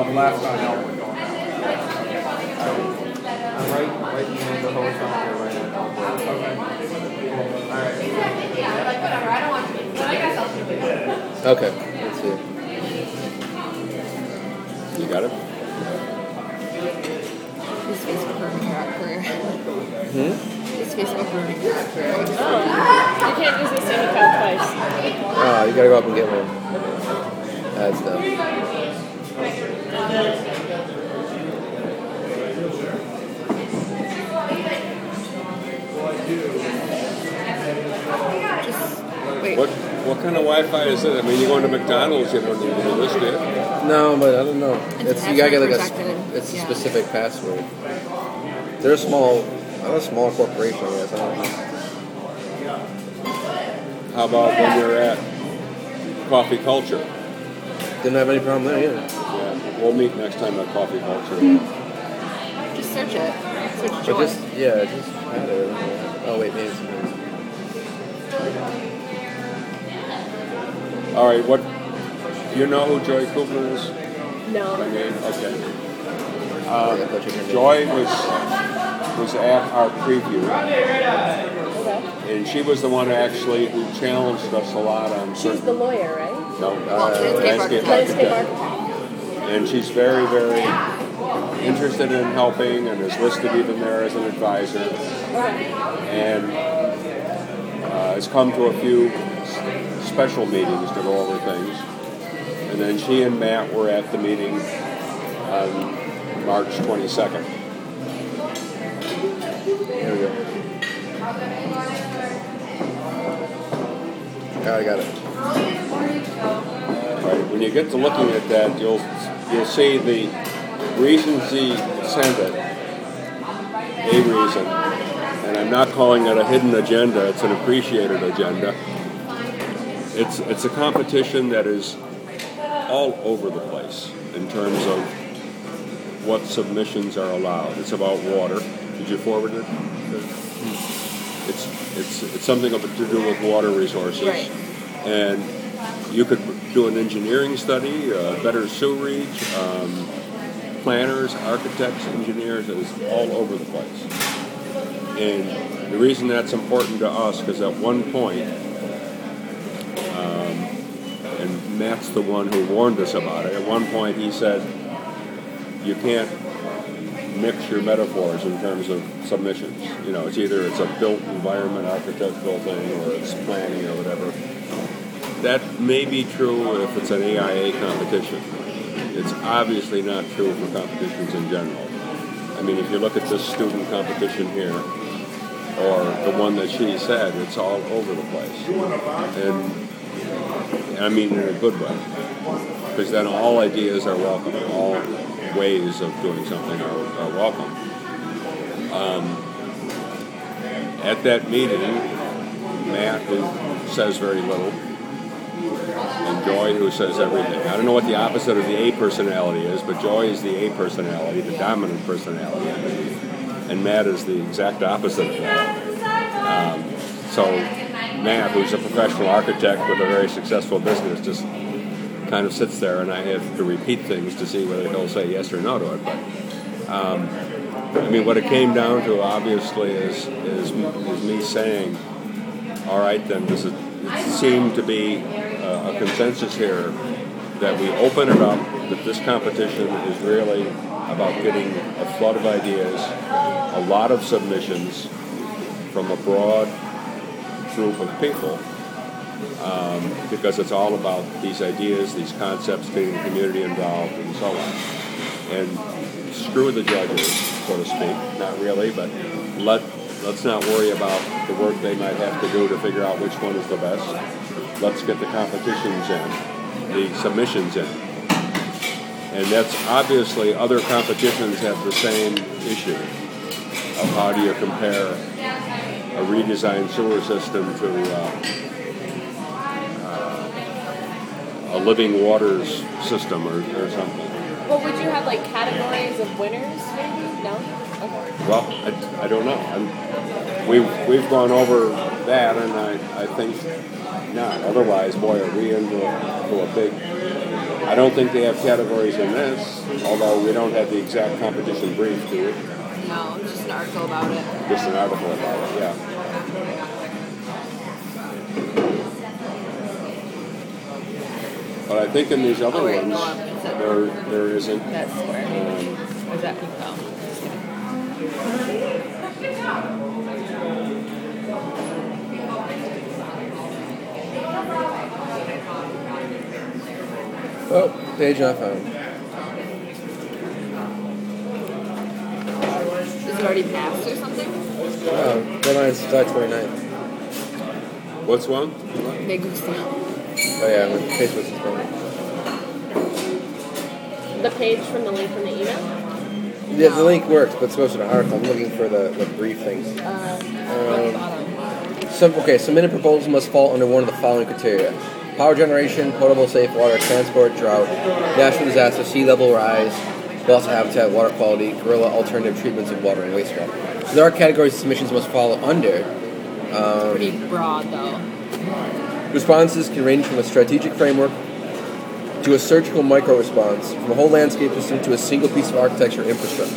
No, the last time. I'm right, right behind the hose out there right now. Okay, let's see. You got it? His Facebook ruining your art career. Hmm? His Facebook ruining your art career. Oh, you can't use the same account twice. Oh, you gotta go up and get one. That's dumb. Just wait. What what kind of Wi-Fi is it? I mean, you going to McDonald's, you don't need to do this, do you? No, but I don't know. It's It's, you gotta get like a, protected, it's a yeah. specific password. They're a small, I'm a small corporation, I guess. I don't know. How about when you're at Coffee Culture? Didn't have any problem there either. Yeah, we'll meet next time at Coffee Culture. Hmm. Just search it. Search But joy. just, yeah, just add it. Oh wait, maybe it's All right, what? You know who Joy Cooper is? No. By name? Okay. I thought you uh, were Joy was was at our preview, Okay. and she was the one who actually who challenged us a lot on She's certain. the lawyer, right? No, uh, landscape landscape Landscape architect. And she's very, very interested in helping, and is listed even there as an advisor, and uh, has come to a few special meetings to go over things. And then she and Matt were at the meeting on March 22nd. Here we go. I got it. Right. When you get to looking at that, you'll you'll see the reasons he sent it. A reason, and I'm not calling it a hidden agenda; it's an appreciated agenda. It's it's a competition that is all over the place in terms of what submissions are allowed. It's about water. Did you forward it? It's it's it's something to do with water resources, Right. and you could do an engineering study, uh, better sewerage, um, planners, architects, engineers. It's all over the place. And the reason that's important to us because at one point, um, and Matt's the one who warned us about it. At one point, he said, "You can't mix your metaphors in terms of submissions. You know, it's either it's a built environment architectural thing or it's planning or whatever. That may be true if it's an AIA competition. It's obviously not true for competitions in general. I mean, if you look at this student competition here, or the one that she said, it's all over the place. And I mean in a good way. Because then all ideas are welcome, all ways of doing something are, are welcome. Um, at that meeting, Matt, who says very little, and Joy, who says everything. I don't know what the opposite of the A personality is, but Joy is the A personality, the dominant personality, And Matt is the exact opposite of that. Um, so Matt, who's a professional architect with a very successful business, just kind of sits there, and I have to repeat things to see whether he'll say yes or no to it. But um, I mean, what it came down to, obviously, is is, is me saying, "All right, then, it, it seem to be a, a consensus here that we open it up? That this competition is really about getting a flood of ideas, a lot of submissions from a broad group of people." um, because it's all about these ideas, these concepts, getting the community involved, and so on. And screw the judges, so to speak. Not really, but let let's not worry about the work they might have to do to figure out which one is the best. Let's get the competitions in, the submissions in. And that's obviously other competitions have the same issue of how do you compare a redesigned sewer system to uh, a living waters system or, or something. Well, would you have like categories of winners, maybe? No? Well, I, I don't know. I'm, we've, we've gone over that, and I, I think not. Otherwise, boy, are we into a, to a big I don't think they have categories in this, although we don't have the exact competition brief, do we? No, it's just an article about it. Just an article about it, yeah. But I think in these other Oh, ones, go up. It said- there there isn't. That's square. Um, is that pink? Oh, just kidding. Page not found. Is it already passed or something? Oh, deadline's July 29th. what's one? They goose down. Oh yeah, when Facebook suspended. The page from the link from the email. Yeah, the link works, but it's supposed to be an article. I'm looking for the, the brief things. Um, some, okay, submitted proposals must fall under one of the following criteria. Power generation, potable safe water, transport, drought, natural disaster, sea level rise, loss of habitat, water quality, guerrilla alternative treatments of water and wastewater. So there are categories submissions must fall under. Um, Pretty broad though. Responses can range from a strategic framework to a surgical micro response, from a whole landscape system to a single piece of architecture infrastructure.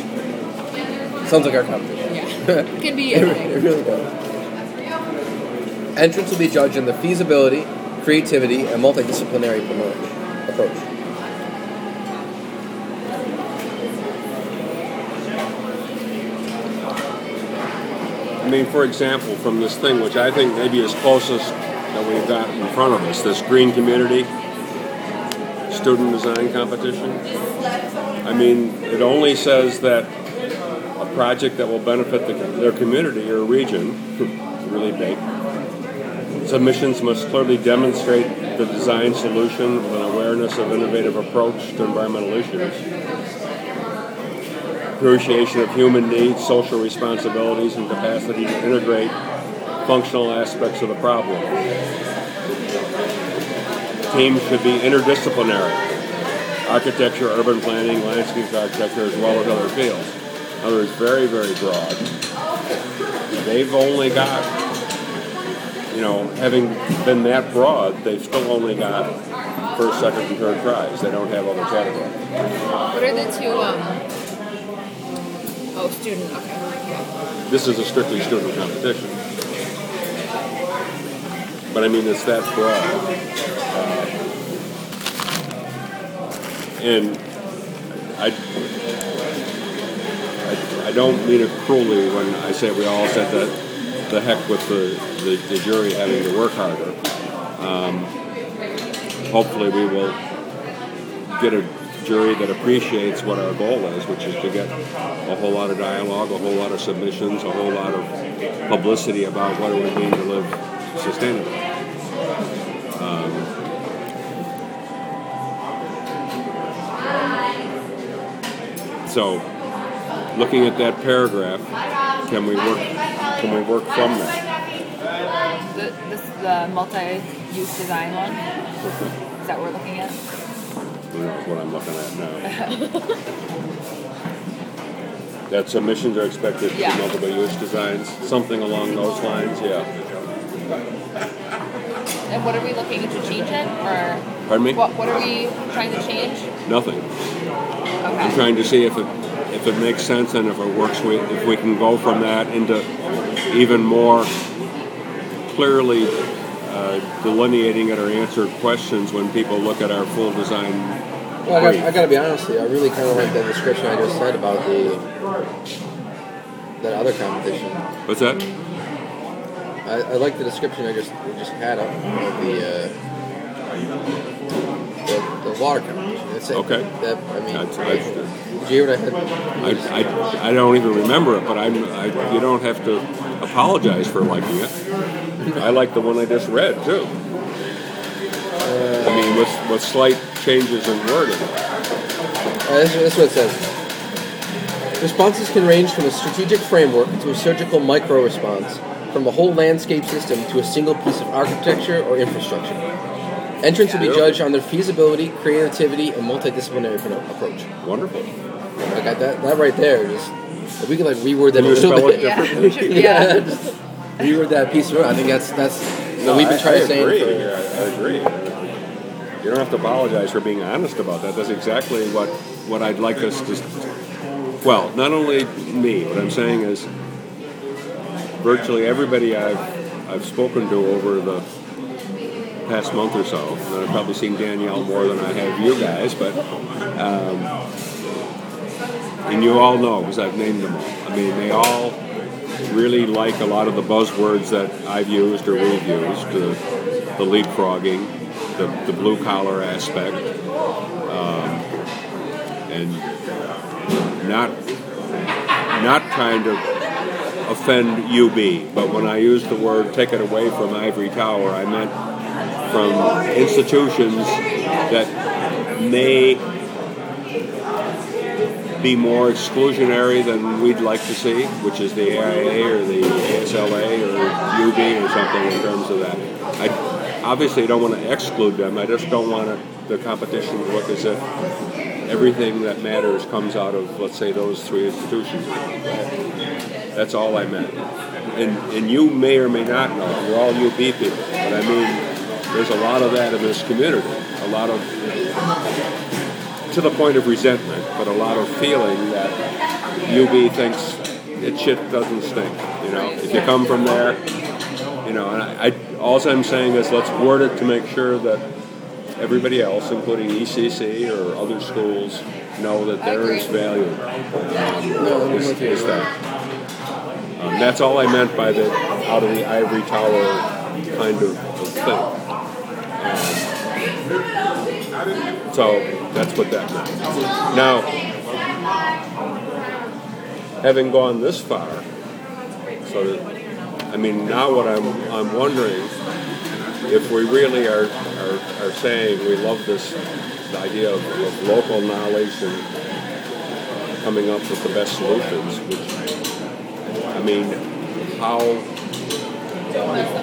Sounds like our competition. Yeah. It can be It, it really does. Entrants will be judged on the feasibility, creativity, and multidisciplinary approach. I mean, for example, from this thing, which I think maybe is closest that we've got in front of us, this green community student design competition. I mean, it only says that a project that will benefit the, their community or region, really big. Submissions must clearly demonstrate the design solution with an awareness of innovative approach to environmental issues appreciation of human needs, social responsibilities, and capacity to integrate functional aspects of the problem. Teams should be interdisciplinary architecture, urban planning, landscape architecture, as well as other fields. In other words, very, very broad. They've only got, you know, having been that broad, they've still only got first, second, and third prize. They don't have other categories. What are the two? Um, oh, student. Okay. This is a strictly student competition. But I mean, it's that broad. And I, I, I don't mean it cruelly when I say we all said that the heck with the, the, the jury having to work harder. Um, hopefully, we will get a jury that appreciates what our goal is, which is to get a whole lot of dialogue, a whole lot of submissions, a whole lot of publicity about what it would mean to live sustainably. So, looking at that paragraph, can we work? Can we work from that? The, this is the multi-use design one. Is that what we're looking at? That's what I'm looking at now. that submissions are expected to be Yeah. multiple use designs, something along those lines. Yeah. And what are we looking to change it, or Pardon me? what? What are we trying to change? Nothing. I'm trying to see if it if it makes sense and if it works. We, if we can go from that into even more clearly uh, delineating it or answered questions when people look at our full design. Well, I got. I got to be honest with you. I really kind of like that description I just said about the that other competition. What's that? I, I like the description I just just had of, of the, uh, the the water. That's it. Okay. That I mean, That's- I, that's- did you hear what I had? I, I, I don't even remember it, but I'm, I, you don't have to apologize for liking it. I like the one I just read, too. I mean, with, with slight changes in wording. Uh, this is what it says. Responses can range from a strategic framework to a surgical micro response, from a whole landscape system to a single piece of architecture or infrastructure. Entrants will be judged on their feasibility, creativity, and multidisciplinary approach. Wonderful. Like I, that, that right there, just if we could like reword that a little bit. Yeah. we should- yeah. just reword that piece of I think that's that's you know, No, we've been I- trying I to say agree. for I, I agree. You don't have to apologize for being honest about that. That's exactly what, what I'd like us to. Well, not only me, what I'm saying is virtually everybody I've, I've spoken to over the past month or so, and I've probably seen Danielle more than I have you guys, but. Um, and you all know because I've named them all. I mean, they all really like a lot of the buzzwords that I've used or we've used, the, the leapfrogging, the, the blue collar aspect, um, and not not trying to offend UB, but when I used the word take it away from Ivory Tower, I meant from institutions that may be more exclusionary than we'd like to see, which is the AIA or the ASLA or UB or something in terms of that. I obviously don't want to exclude them. I just don't want the competition to look as if everything that matters comes out of, let's say, those three institutions. That's all I meant. And, and you may or may not know, we're all UB people, but I mean, there's a lot of that in this community. A lot of to the point of resentment, but a lot of feeling that UB thinks it shit doesn't stink. You know, if you come from there, you know, and I, I all I'm saying is let's word it to make sure that everybody else, including ECC or other schools, know that there is value. I'm Is, is that. Um, that's all I meant by the out of the ivory tower kind of, of thing. So that's what that meant. Now, having gone this far, so that, I mean, now what I'm, I'm wondering if we really are, are, are saying we love this idea of, of local knowledge and coming up with the best solutions, which, I mean, how,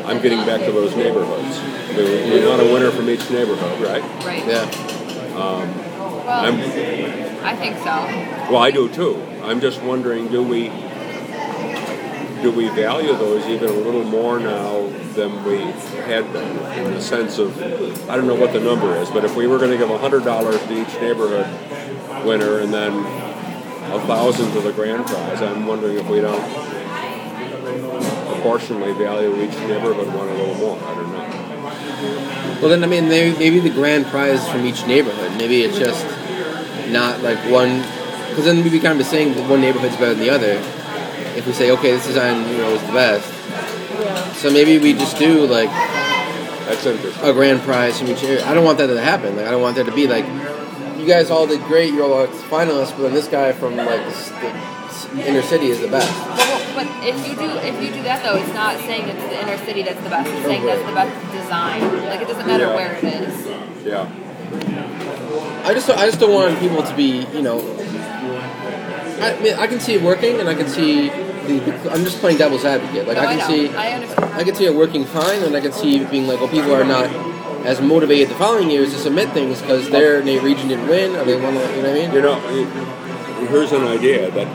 I'm getting back to those neighborhoods. I mean, we, we want a winner from each neighborhood, right? Right. Yeah. Um, well, I'm, I think so. Well, I do too. I'm just wondering, do we do we value those even a little more now than we had been in the sense of I don't know what the number is, but if we were going to give hundred dollars to each neighborhood winner and then a thousand to the grand prize, I'm wondering if we don't proportionally value each neighborhood one a little more. I don't know. Well, then I mean, maybe, maybe the grand prize from each neighborhood. Maybe it's just not like one, because then we'd be kind of saying that one neighborhood's better than the other. If we say, okay, this design, you know, is the best. Yeah. So maybe we just do like That's interesting. a grand prize from each area. I don't want that to happen. Like I don't want there to be like, you guys all did great. You're all finalists, but then this guy from like the, the inner city is the best. But, but if you do if you do that though, it's not saying it's the inner city that's the best. It's saying that's the best design. Like it doesn't matter Yeah. where it is. Yeah. I just don't, I just don't want people to be, you know. I, I mean, I can see it working, and I can see the. I'm just playing devil's advocate. Like No, I I can know. see, I. I can see it working fine, and I can see it being like, well, people are not as motivated the following years to submit things because their na- region didn't win, or they want to, you know what I mean? You know, here's an idea that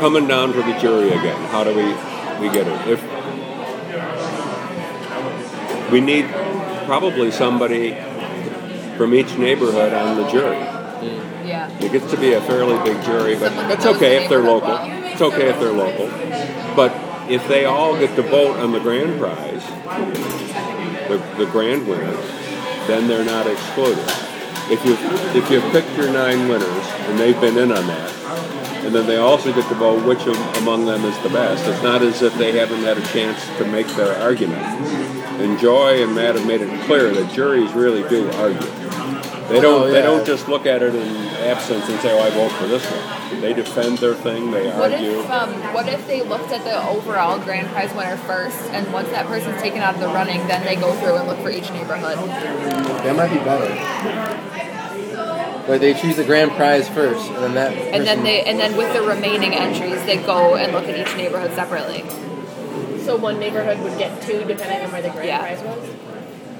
coming down to the jury again. How do we we get it? If we need probably somebody from each neighborhood on the jury. Yeah. It gets to be a fairly big jury, but that's okay if they're local. It's okay if they're local. But if they all get to vote on the grand prize, the, the grand winners, then they're not excluded. If you if you picked your nine winners and they've been in on that, and then they also get to vote which among them is the best. It's not as if they haven't had a chance to make their argument. And Joy and Matt have made it clear that juries really do argue. They don't. Oh, They don't just look at it in absence and say, "Oh, I vote for this one." They defend their thing. They What argue. if um, what if they looked at the overall grand prize winner first, and once that person's taken out of the running, then they go through and look for each neighborhood? That might be better. Like they choose the grand prize first, and then that. And then they and then with the remaining entries, they go and look at each neighborhood separately. So one neighborhood would get two depending on where the grand Yeah. prize was?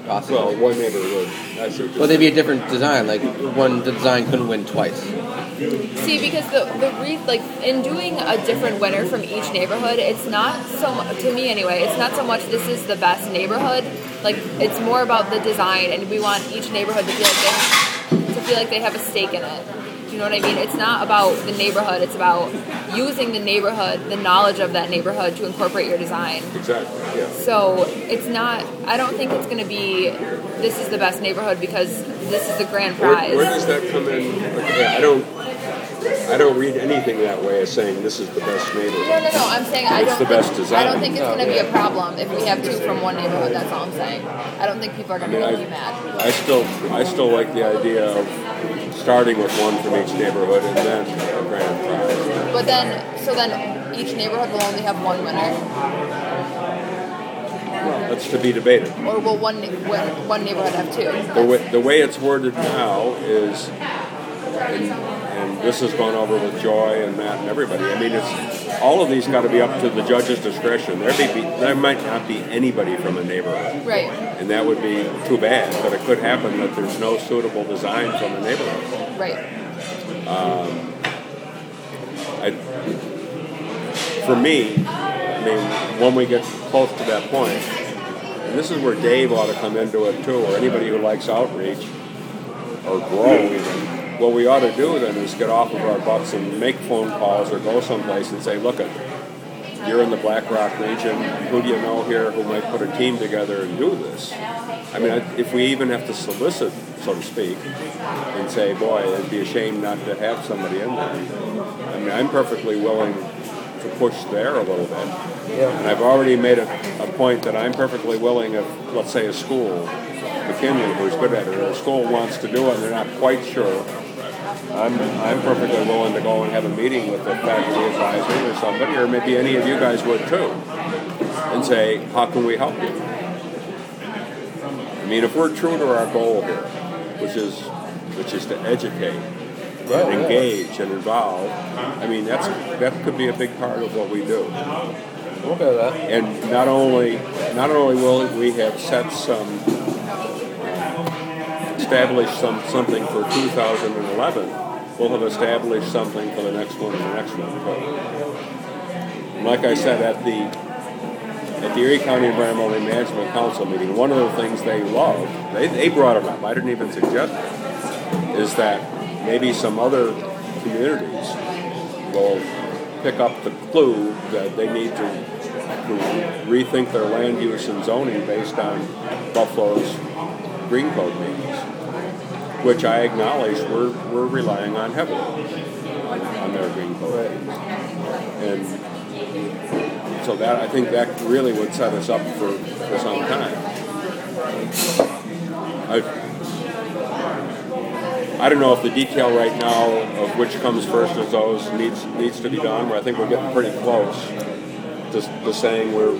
possible. well, one neighborhood. I see what you're Well, they'd be a different design. Like one the design couldn't win twice. See, because the the re- like in doing a different winner from each neighborhood, it's not so mu- to me anyway. It's not so much this is the best neighborhood. Like it's more about the design, and we want each neighborhood to feel like they to feel like they have a stake in it. Do you know what I mean? It's not about the neighborhood. It's about using the neighborhood, the knowledge of that neighborhood to incorporate your design. Exactly. Yeah. So it's not. I don't think it's going to be. This is the best neighborhood because this is the grand prize. where does that come in? Okay, I don't. I don't read anything that way as saying this is the best neighborhood. no, no. No. I'm saying I It's don't. the think, best design. I don't think it's going to be a oh, problem if we have two from one neighborhood. That's all I'm saying. I don't think people are going to mean, really be mad. I, I still, I still like the idea of starting with one from each neighborhood and then a grand prize. But then, so then each neighborhood will only have one winner, That's to be debated. or will one win, one neighborhood have two? The way, the way it's worded now is, and, and this has gone over with Joy and Matt and everybody. I mean, it's all of these got to be up to the judge's discretion. There may be, there might not be anybody from a neighborhood, Right. and that would be too bad. But it could happen that there's no suitable design from the neighborhood. Right. Um, I, for me, I mean, when we get close to that point, and this is where Dave ought to come into it too, or anybody who likes outreach or grow even. What we ought to do then is get off of our butts and make phone calls or go someplace and say, look, it, you're in the Black Rock region. Who do you know here who might put a team together and do this? I mean, if we even have to solicit, so to speak, and say, boy, it'd be a shame not to have somebody in there. I mean, I'm perfectly willing to push there a little bit. And I've already made a, a point that I'm perfectly willing if, let's say, a school, McKinley, who's good at it, or a school wants to do it and they're not quite sure, I'm, I'm perfectly willing to go and have a meeting with the faculty advisor or somebody, or maybe any of you guys would too, and say, how can we help you? I mean, if we're true to our goal here, which is, which is to educate, and yeah. engage and involve, I mean, that's, that could be a big part of what we do. Okay that. And not only, not only will we have set some, established some, something for 2011, we'll have established something for the next one and the next one. And like I said, at the, at the Erie County Environmental Management Council meeting, one of the things they love, they, they brought it up, I didn't even suggest it, is that maybe some other communities will pick up the clue that they need to, to rethink their land use and zoning based on Buffalo's green code meetings, which I acknowledge we're, we're relying on heavily on their green meetings. And so that I think that really would set us up for, for some time. I, I don't know if the detail right now of which comes first of those needs needs to be done. But I think we're getting pretty close to, to saying we're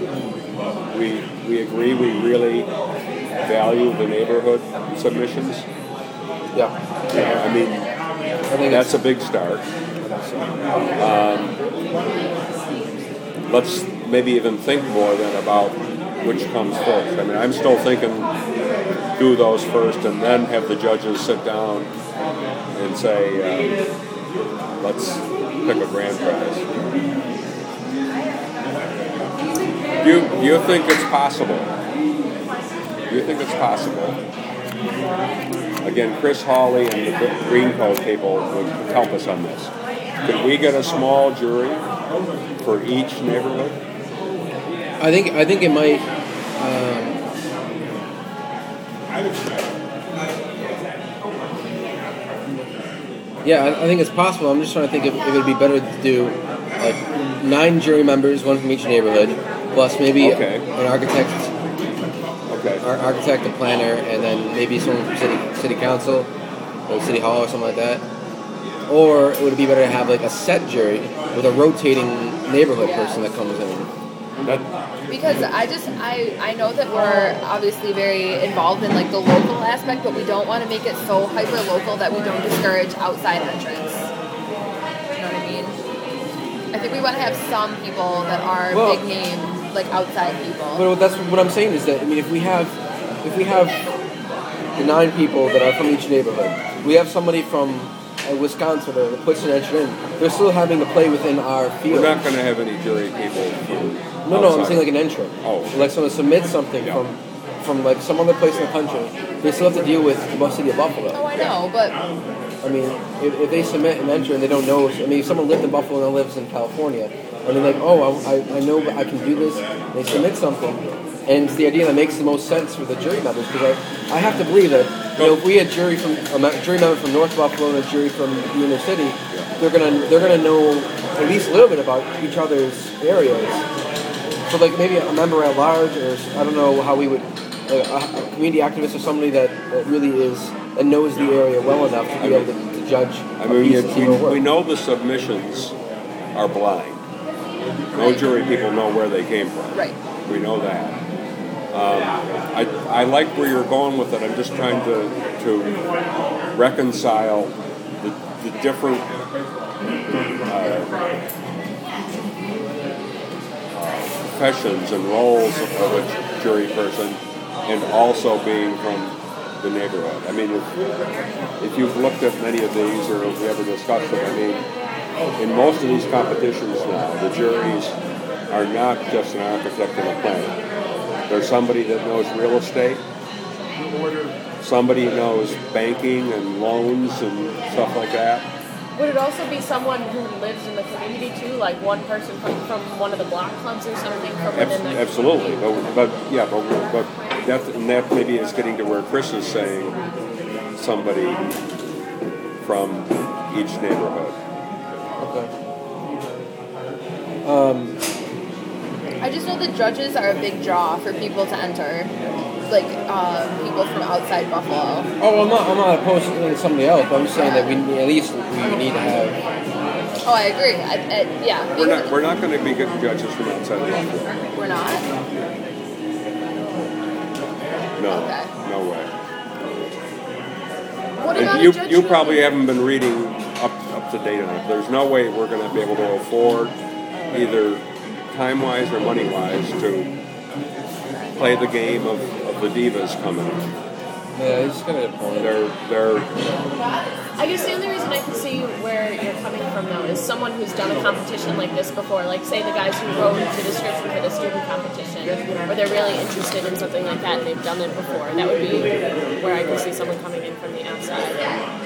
we we agree we really value the neighborhood submissions. Yeah. Yeah, I mean I think that's a big start. Um, let's maybe even think more then about which comes first. I mean, I'm still thinking do those first and then have the judges sit down and say, uh, let's pick a grand prize. Do you, do you think it's possible? Do you think it's possible? Again, Chris Hawley and the Green Code people would help us on this. Could we get a small jury for each neighborhood? I think I think it might. Um, yeah, I, I think it's possible. I'm just trying to think if, if it'd be better to do like nine jury members, one from each neighborhood, plus maybe Okay. an architect, Okay. ar- architect, a planner, and then maybe someone from city city council or city hall or something like that. Or would it be better to have like a set jury with a rotating neighborhood person that comes in? That, Because I just I I know that we're obviously very involved in like the local aspect, but we don't want to make it so hyper local that we don't discourage outside entrance. You know what I mean? I think we want to have some people that are Well- big name like outside people. But that's what I'm saying is that I mean, if we have, if we have the nine people that are from each neighborhood, we have somebody from a Wisconsin or puts an entry in, they're still having to play within our field. We're not going to have any jury people from no, no, I'm saying like an entry. Oh. Like someone submits something Yeah. from from like some other place in the country, they still have to deal with the city of Buffalo. Oh, I know, but I mean, if, if they submit an entry and they don't know, I mean, if someone lived in Buffalo and lives in California, and they're like, oh, I, I, I know I can do this, they submit something, and it's the idea that makes the most sense for the jury members, because I, I have to believe that, you know, if we had jury from, a jury member from North Buffalo and a jury from the inner city, they're gonna, they're gonna know at least a little bit about each other's areas. So like maybe a member at large, or I don't know how we would, like a, community activist or somebody that, that really is and knows the area well enough to be able to, to judge. I mean, piece you- of we, we know the submissions are blind. No jury people know where they came from. right. We know that. Um, I, I like where you're going with it. I'm just trying to, to reconcile the, the different uh, professions and roles of a jury person and also being from the neighborhood. I mean, if, if you've looked at many of these or if we ever discussed them, I mean, in most of these competitions now, the juries are not just an architect and a planner. There's somebody that knows real estate, somebody who knows banking and loans and stuff like that. Would it also be someone who lives in the community too, like one person from, from one of the block clubs or something from Abs- within the Absolutely, but, but yeah, but, but that, and that maybe is getting to where Chris is saying somebody from each neighborhood. Okay. Um, I just know the judges are a big draw for people to enter, like uh, people from outside Buffalo. oh, I'm not. I'm not opposed to somebody else. But I'm just saying that we at least we need to have. Oh, I agree. I, I, yeah, We're not, we're not going to be getting judges from outside of Buffalo. we're not. No, Okay. no way. What about you, a you probably haven't been reading up, up to date on it. There's no way we're going to be able to afford either time wise or money wise to play the game of, of the divas coming. Yeah, he's got a good point. They're they're I guess the only reason I can see where you're coming from though is someone who's done a competition like this before, like say the guys who wrote the description for the student competition, or they're really interested in something like that and they've done it before. That would be where I could see someone coming in from the outside.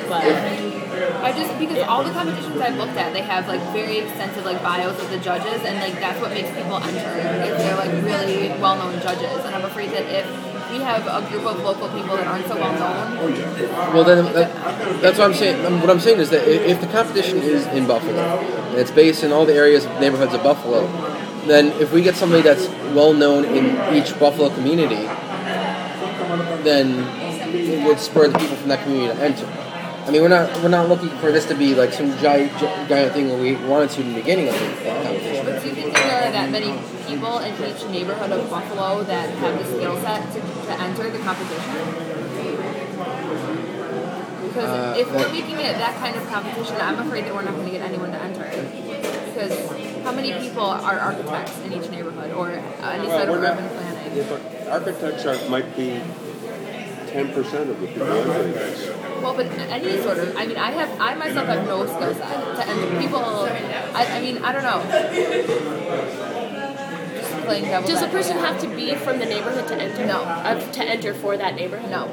But I just because all the competitions I've looked at, they have like very extensive like bios of the judges, and like that's what makes people enter. If they're like really well-known judges, and I'm afraid that if we have a group of local people that aren't so well known, Well, then that, that's what I'm saying. um, What I'm saying is that if the competition is in Buffalo and it's based in all the areas, neighborhoods of Buffalo, then if we get somebody that's well known in each Buffalo community, then it would spur the people from that community to enter. I mean, we're not we're not looking for this to be like some giant giant thing that we wanted to in the beginning of the of the competition. but do you think there are that many people in each neighborhood of Buffalo that have the skill set to, to enter the competition? Because Uh, if we're that- making it that kind of competition, I'm afraid that we're not going to get anyone to enter. Because how many people are architects in each neighborhood or any Well, sort of we're not- urban planning? but architects are might be ten percent of the people entering this. Well, but any sort of, I mean, I have, I myself have no skill set to enter. People, I, I mean, I don't know. Just playing devil's does a person have to be from the neighborhood to enter? No. Uh, to enter for that neighborhood? No.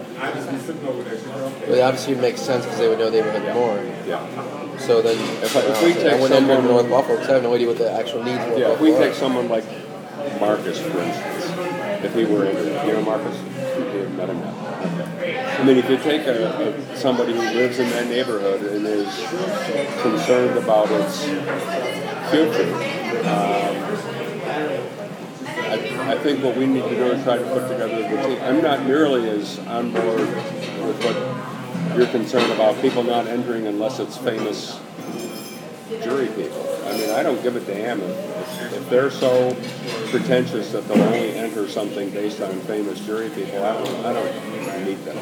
But obviously, it makes sense because they would know the neighborhood more. Yeah. So then, If I- if we take wouldn't enter someone- North Buffalo because I have no idea what the actual needs were. Yeah, if we take someone like Marcus, for instance, if he were in, you know Marcus? You have met him yet. I mean, if you take a, a, somebody who lives in that neighborhood and is concerned about its future, um, I, I think what we need to do is try to put together the team. I'm not nearly as on board with what you're concerned about people not entering unless it's famous jury people. I mean, I don't give a damn if, they're so pretentious that they'll only enter something based on famous jury people. I don't, I don't need that.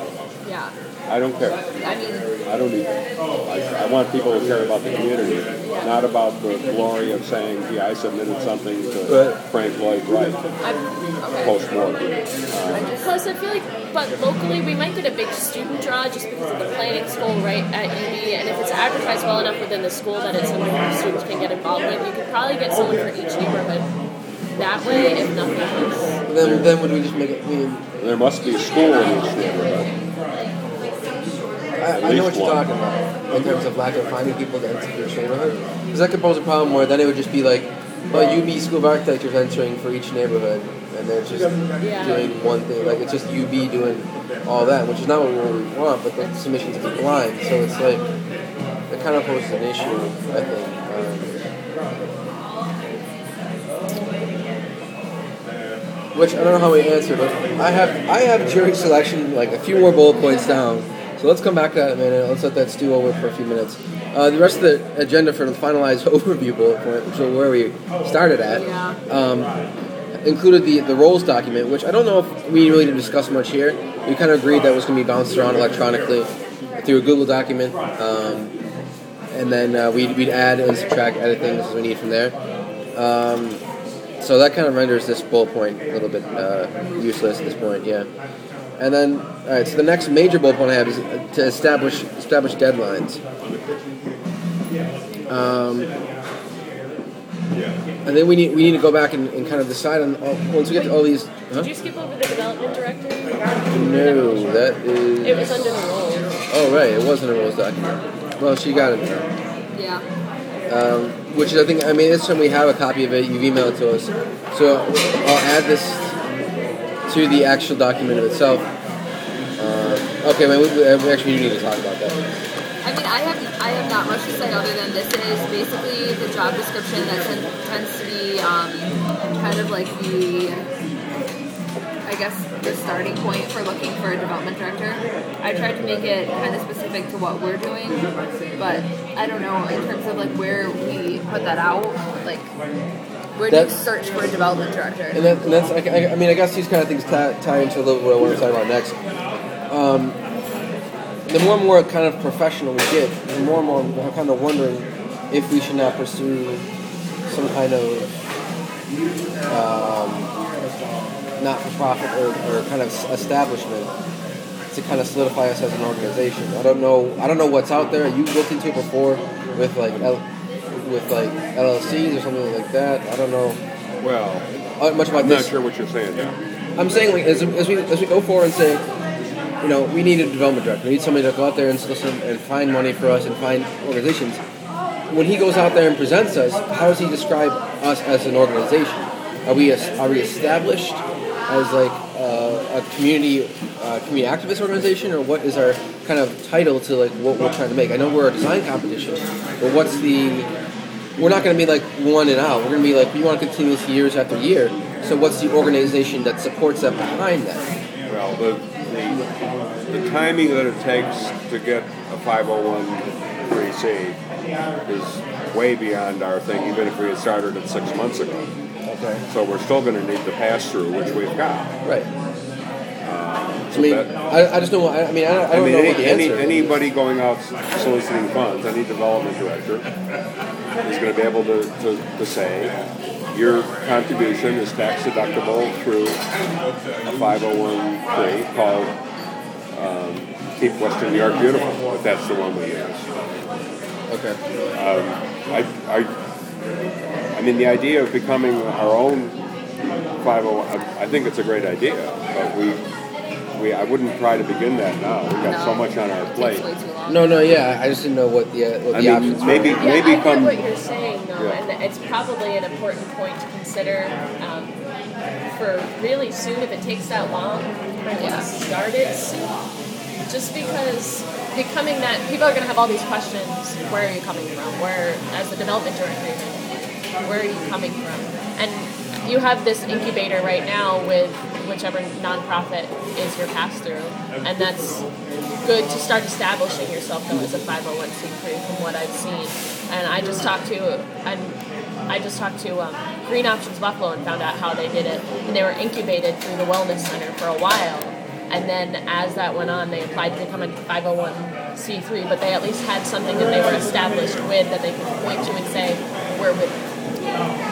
Yeah. I don't care. I mean, I don't need that. I, I want people who care about the community, not about the glory of saying, gee, I submitted something to Right. Frank Lloyd Wright I'm, okay. post-mortem. Um, Plus, Plus, I feel like, but locally, we might get a big student draw just because of the planning school right at UB. And if it's advertised well enough within the school that it's something that students can get involved with, you could probably get someone for each neighborhood that way, if nothing else. Then, then would we just make it? Mean, There must be a school in each neighborhood. I, I know what you're one. talking about in terms of lack of finding people to enter your neighborhood. Because that could pose a problem where then it would just be like, well, UB School of Architecture is entering for each neighborhood, and they're just Yeah. doing one thing. Like it's just UB doing all that, which is not what we want. But the submissions are blind, so it's like it kind of poses an issue. I think. Um, which I don't know how we answered, but I have I have jury selection like a few more bullet points down. So let's come back to that in a minute. Let's let that stew over for a few minutes. Uh, the rest of the agenda for the finalized overview bullet point, which is where we started at, um, included the the roles document, which I don't know if we really didn't discuss much here. We kind of agreed that was going to be bounced around electronically through a Google document, um, and then uh, we'd, we'd add and subtract, edit things as we need from there. Um, so that kind of renders this bullet point a little bit uh, useless at this point, yeah. And then, all right. So the next major bullet point I have is to establish establish deadlines. Um, I think we need we need to go back and, and kind of decide on all, once we get to all these. Huh? Did you skip over the development director? No, that is. It was under the roles. Oh right, it wasn't a rules document. Well, she got it. Yeah. um, which is I think I mean this time we have a copy of it. You've emailed it to us, so I'll add this to the actual document of itself. Uh, okay, man, we, we actually do need to talk about that. I mean, I have I have not much to say other than this is basically the job description that tends to be um, kind of like the I guess the starting point for looking for a development director. I tried to make it kind of specific to what we're doing, but I don't know in terms of like where we put that out, like where do you search for a development director? And, that, and that's I, I- I mean I guess these kind of things tie, tie into a little bit what I want to talk about next. Um, the more and more kind of professional we get, the more and more I'm kind of wondering if we should not pursue some kind of um, not-for-profit or, or kind of establishment to kind of solidify us as an organization. I don't know. I don't know what's out there. You looked into it before with like L, with like LLCs or something like that. I don't know Well, uh, much about I'm not sure what you're saying now. I'm saying like as, as we as we go forward and say, you know, we need a development director. We need somebody to go out there and solicit and find money for us and find organizations. When he goes out there and presents us, how does he describe us as an organization? Are we are we established as like uh, a community uh, community activist organization, or what is our kind of title to like what we're trying to make? I know we're a design competition, but what's the we're not going to be like one and out. We're going to be like we want to continue this years after year. So what's the organization that supports that behind that? Well, the, the, the timing that it takes to get a 501c is way beyond our thing, even if we had started it six months ago. Okay. So we're still going to need the pass through, which we've got. Right. I mean, that- I, I just don't. I, I mean, I, I I don't mean, know any, what the any, answer. anybody going out soliciting funds, any development director, is going to be able to, to, to say, your contribution is tax deductible through a 501c called um, Keep Western New York Beautiful, if that's the one we use. Okay. I, I, I mean, the idea of becoming our own 501, I, I think it's a great idea, but we, we, I wouldn't try to begin that now. We've got so much on our plate. takes way too long. No, no, yeah. I just didn't know what the uh, what I the mean, options maybe, were. Yeah, maybe I come. get what you're saying though, Yeah. and it's probably an important point to consider um, for really soon if it takes that long for Yeah. start it soon. Just because becoming that people are going to have all these questions. Where are you coming from? Where, as the development director, even, where are you coming from? And you have this incubator right now with whichever nonprofit is your pass through, and that's good to start establishing yourself though as a 501c3 from what I've seen. And I just talked to and I just talked to um, Green Options Buffalo and found out how they did it. And they were incubated through the Wellness Center for a while. And then as that went on, they applied to become a 501c3, but they at least had something that they were established with that they could point to and say, we're with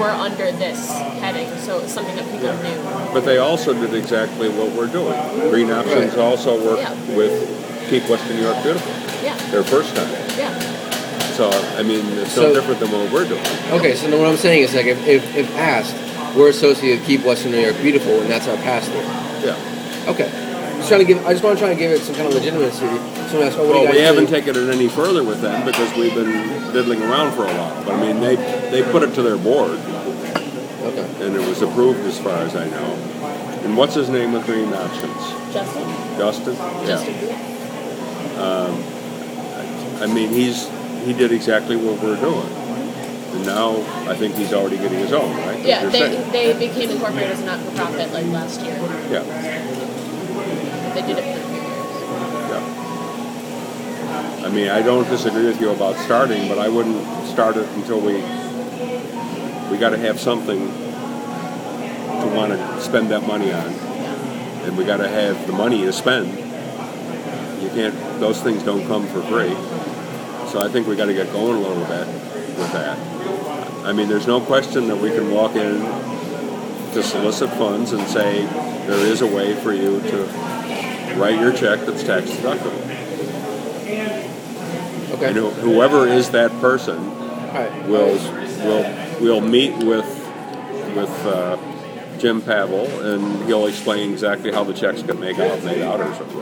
were under this heading, so it's something that people Yeah. knew. But they also did exactly what we're doing. Green Options Right. also worked Yeah. with Keep Western New York Beautiful Yeah, their first time. yeah. So I mean, it's So- no different than what we're doing. Okay, so what I'm saying is like if, if, if asked, we're associated with Keep Western New York Beautiful, and that's our pastor. Yeah. Okay. Just trying to give. I just want to try and give it some kind of legitimacy. Someone asks, "Oh, what do Well, you guys we haven't think?" taken it any further with them because we've been diddling around for a while. But I mean, they they put it to their board, Okay. and it was approved as far as I know. And what's his name with Green Options? Justin? Justin. Justin Yeah. Booth? Um, I mean, he's he did exactly what we're doing, and now I think he's already getting his own, right? Yeah, they, saying. they became incorporated as a not-for-profit like last year. Yeah. They did it for years. Yeah. I mean, I don't disagree with you about starting, but I wouldn't start it until we we got to have something to want to spend that money on, and we got to have the money to spend. You can't; those things don't come for free. So I think we got to get going a little bit with that. I mean, there's no question that we can walk in to solicit funds and say there is a way for you to write your check that's tax deductible. Okay. And who- whoever is that person right. will will will meet with with uh, Jim Pavel and he'll explain exactly how the checks get made out made out or something.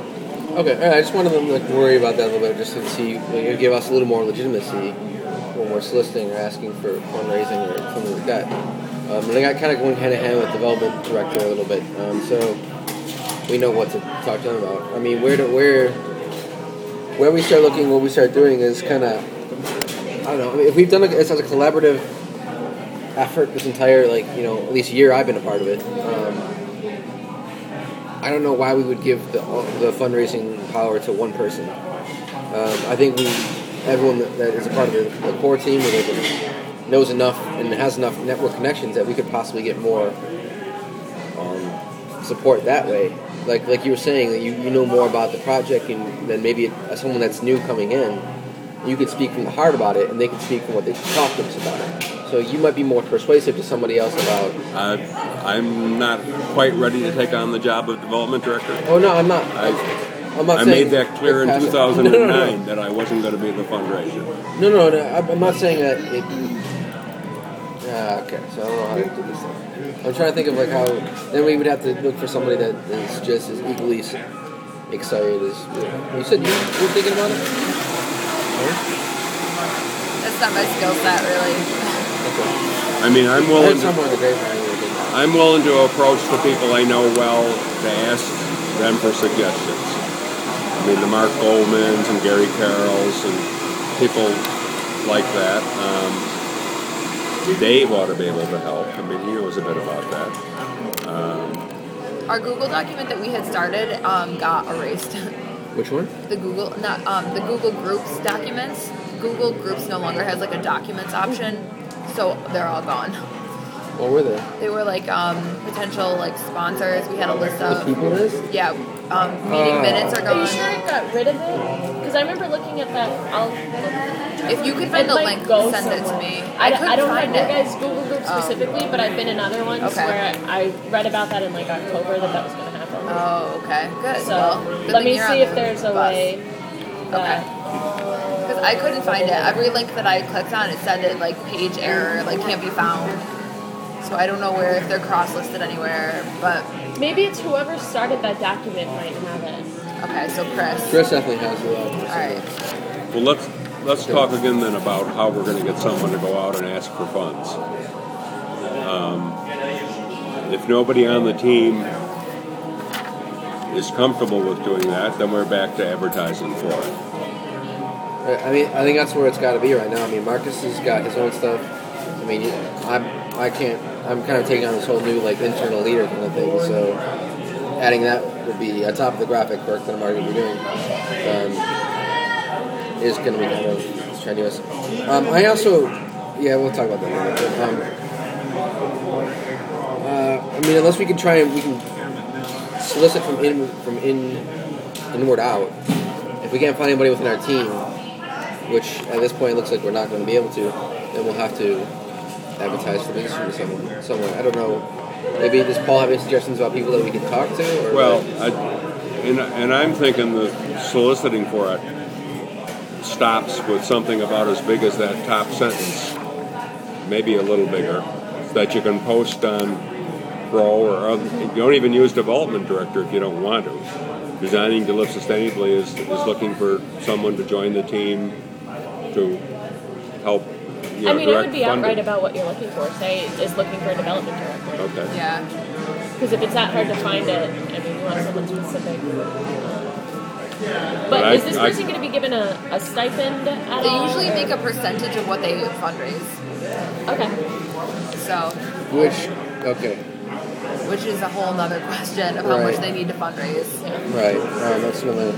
Okay. All right. I just wanted to like worry about that a little bit, just to see, like, give us a little more legitimacy when we're soliciting or asking for fundraising or something like that. Um, and I got kind of going hand in hand with development director a little bit, um, so we know what to talk to them about. I mean, where to where where we start looking, what we start doing is kind of I don't know. I mean, if we've done it as a collaborative effort this entire like you know at least year I've been a part of it. Um, I don't know why we would give the the fundraising power to one person. Um, I think we everyone that, is a part of the, the core team knows enough and has enough network connections that we could possibly get more um, support that way. Like like you were saying that you, you know more about the project and then maybe uh, someone that's new coming in, you could speak from the heart about it and they could speak from what they talked to us about it. So you might be more persuasive to somebody else about. Uh, I'm not quite ready to take on the job of development director. Oh no, I'm not. I, I'm not I made that clear in 2009 No, no, no. that I wasn't going to be the fundraiser. No, no, no. I'm I'm not saying that it. Ah, okay. So I don't know how to do this. I'm trying to think of like how. Then we would have to look for somebody that is just as equally excited as. You said you were thinking about it. That's not my skill set, really. Okay. I mean, I'm willing to, somewhere in the grapevine you were thinking about it. I'm willing to approach the people I know well to ask them for suggestions. I mean, the Mark Goldmans and Gary Carrolls and people like that. Um, Dave ought to be able to help. I mean, he knows a bit about that. Um, Our Google document that we had started um, got erased. Which one? the Google, not um, the Google Groups documents. Google Groups no longer has like a documents option, so they're all gone. What were they? They were like um, potential like sponsors. We had a list The of people list? yeah. Um, meeting minutes are Are you sure it got rid of it? Because I remember looking at that. I'll look. If you could find the link, go send it to me. I, couldn't I don't find have your it. guys' Google group Oh. specifically, but I've been in other ones Okay. where I read about that in like October that that was going to happen. Oh, okay, good. so well, let me see if the there's a bus. way. That, Because I couldn't find it. Every link that I clicked on, it said it like page error, like can't be found. So I don't know where if they're cross-listed anywhere. But Maybe it's whoever started that document might have it. okay, so Chris. Chris definitely has it. All right. well, let's let's talk again then about how we're going to get someone to go out and ask for funds. Um, if nobody on the team is comfortable with doing that, then we're back to advertising for it. I I mean, I think that's where it's got to be right now. I mean, Marcus has got his own stuff. I mean, I'm, I can't. I'm kind of taking on this whole new like internal leader kind of thing. So, adding that would be on top of the graphic work that I'm already doing. Um, is going to be kind of strenuous. Um, I also, yeah, we'll talk about that later. But, um, uh, I mean, unless we can try and we can solicit from in from in inward out. If we can't find anybody within our team, which at this point looks like we're not going to be able to, then we'll have to advertise for this to someone. Someone I don't know. Maybe does Paul have any suggestions about people that we can talk to? Well, I, and, and I'm thinking the soliciting for it stops with something about as big as that top sentence, maybe a little bigger, that you can post on Pro or other, you don't even use development director if you don't want to. Designing to live sustainably is, is looking for someone to join the team to help. You know, I mean, I direct would be funding. outright about what you're looking for. Say is looking for a development director. Okay. Yeah. Because if it's that hard to find it, I mean, you want someone specific. But But I- is this person going to be given a, a stipend at They all? usually make a percentage of what they fundraise. Okay. So, which okay, which is a whole other question of how much they need to fundraise. right? Um, that's really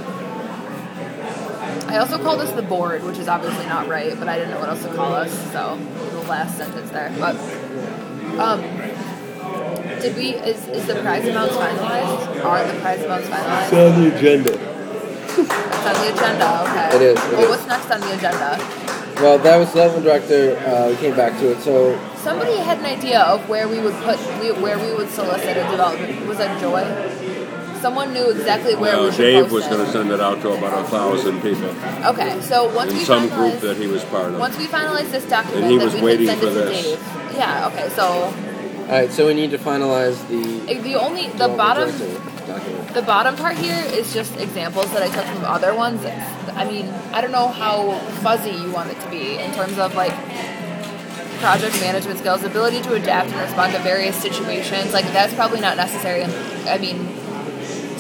I also call this the board, which is obviously not right, but I didn't know what else to call us, so the last sentence there. But um, did we? Is, is the prize amounts finalized? Are the prize amounts finalized? It's on the agenda. It's on the agenda. Okay. It is, it well, is. what's next on the agenda? Well, that was development director. Uh, we came back to it. So Somebody had an idea of where we would put where we would solicit a development. Was that Joy? Someone knew exactly where Well, we should Dave post was it. going to send it out to about a thousand people Okay, so once in we some finalize, group that he was part of. once we finalize this document, And he then was we waiting send for it to this. Dave. Yeah. Okay. So all right, so we need to finalize the the only the bottom document. the bottom part here is just examples that I took from other ones. I mean, I don't know how fuzzy you want it to be in terms of like project management skills, ability to adapt and respond to various situations. Like that's probably not necessary. I mean,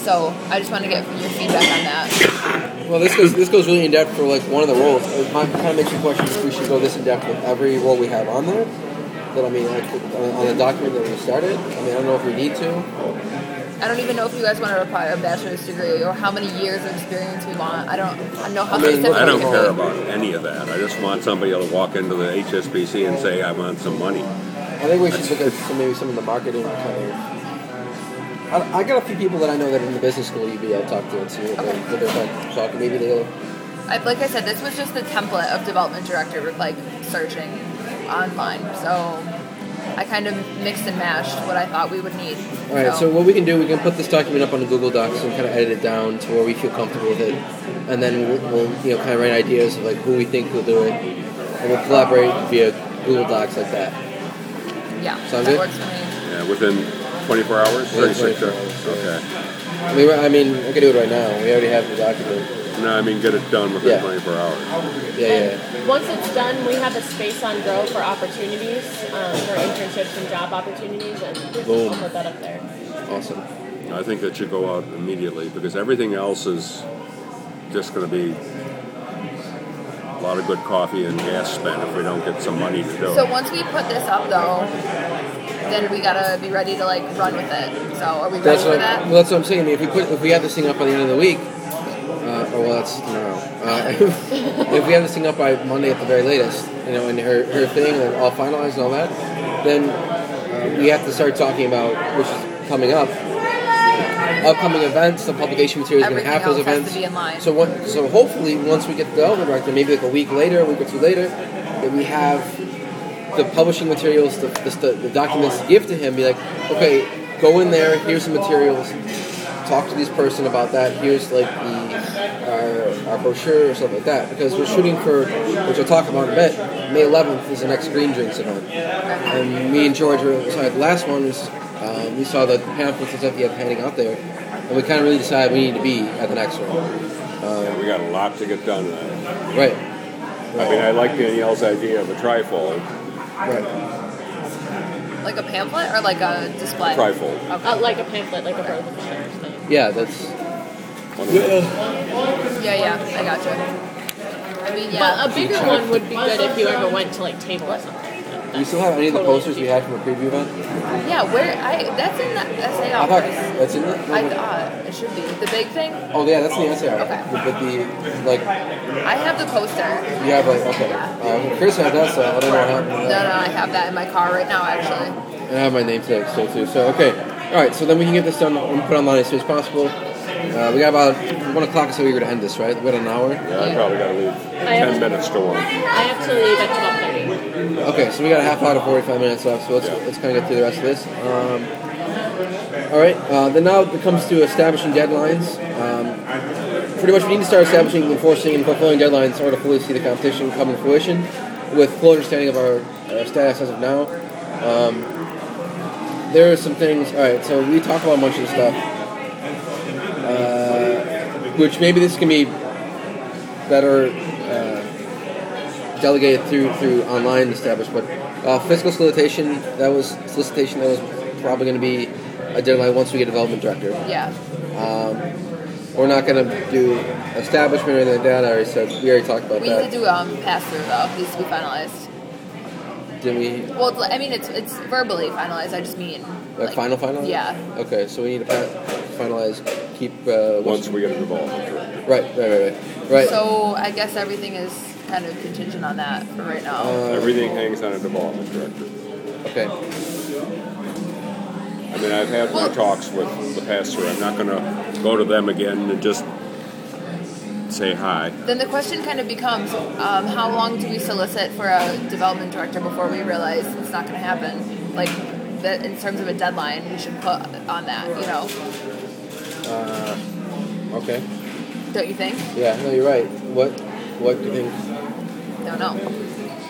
so I just want to get your feedback on that. Well, this goes this goes really in depth for like one of the roles. It kind of makes you question if we should go this in depth with every role we have on there. But I mean, like on, on the document that we started. I mean, I don't know if we need to. I don't even know if you guys want to require a bachelor's degree or how many years of experience we want. I don't I know how I mean, I don't care about any of that. I just want somebody to walk into the HSBC and say, I want some money. I think we should look at some, maybe some of the marketing kind of. I, I got a few people that I know that are in the business school UB. I'll talk to and see what, they, what they're like. So maybe they'll. I, like I said, this was just the template of development director, like searching online. So I kind of mixed and mashed what I thought we would need. All right. So what we can do, we can put this document up on the Google Docs and kind of edit it down to where we feel comfortable with it, and then we'll, we'll you know kind of write ideas of like who we think will do it, and we'll collaborate via Google Docs like that. yeah, Sound that good? works for me. Yeah, within 24 hours, Within 36 24 hours. hours, Okay. I mean, we're- I mean, we can do it right now. We already have the document. No, I mean get it done within Yeah. 24 hours. Yeah, yeah. Once it's done, we have a space on Grow for opportunities, um, for internships and job opportunities, and Boom. I'll put that up there. Awesome. I think that should go out immediately because everything else is just going to be a lot of good coffee and gas spent if we don't get some money to do So it. once we put this up, though, then we gotta be ready to like run with it. So are we ready That's for what, that? well, that's what I'm saying. If we put, if we have this thing up by the end of the week, uh, or well, that's tomorrow. Uh, if we have this thing up by Monday at the very latest, you know, and her her thing and all finalized and all that, then uh, we have to start talking about which is coming up. Upcoming events, the publication material is going to have those events. to be in line. So, what, so hopefully, once we get the development director, maybe like a week later, a week or two later, that we have the publishing materials, the, the, the documents to give to him, be like, okay, go in there, here's the materials, talk to this person about that, here's like the our, our brochure or something like that. Because we're shooting for, which I'll talk about in a bit, May 11th is the next Green Drinks event. And me and George were, sorry, the last one was, um, we saw the pamphlets and stuff he had handing out there, and we kind of really decided we need to be at the next one. Yeah, we got a lot to get done. uh, Right, I mean, I like Danielle's idea of a trifold. right. Like a pamphlet or like a display? Trifold. Uh, like a pamphlet, like a brochure thing. Yeah, that's. One. Yeah, yeah, I gotcha. I mean, yeah. But a bigger one would be good if you ever went to like table or something. Do you still have any of the posters we had from a preview event? yeah, where I that's in the SA I thought office. that's in it. I thought it should be the big thing. Oh yeah, that's in the SAR. Okay. But the like I have the poster. you have like okay. Uh, Chris had that stuff. I don't know what happened. to No, no, I have that in my car right now, actually. I have my name tag still too. So okay. All right, so then we can get this done and put online as soon as possible. Uh, we got about one o'clock, so we're going to end this, right? We got an hour. Yeah, I probably got to leave have- ten minutes to one. I have to leave at twelve thirty. Okay, so we got a half hour to 45 minutes left, so let's, Yeah. let's kind of get through the rest of this. Um, all right, uh, then now it comes to establishing deadlines. Um, pretty much we need to start establishing, enforcing, and fulfilling deadlines in order to fully see the competition come to fruition with full understanding of our, our status as of now. Um, there are some things, all right, so we talk about a bunch of stuff, uh, which maybe this can be better uh, delegated through through online established, but uh, fiscal solicitation that was solicitation that was probably going to be deadline once we get a development director. Yeah. We're not going to do establishment or anything like that. I already said we already talked about that. We need to do um pass through though. It needs to be finalized. Did we Well, I mean, it's it's verbally finalized. I just mean like, final final? Yeah. Okay, so we need to pa- finalize. Keep uh, Once we get a development director. right, right, right, right, right. So I guess everything is kind of contingent on that for right now. Uh, Everything hangs on a development director. okay. I mean, I've had my Well- talks with the pass-through. I'm not going to go to them again and just say hi. then the question kind of becomes, um, how long do we solicit for a development director before we realize it's not going to happen? Like, that in terms of a deadline, we should put on that. You know, uh, Okay. don't you think? Yeah, no, you're right. What what do you think? Don't know.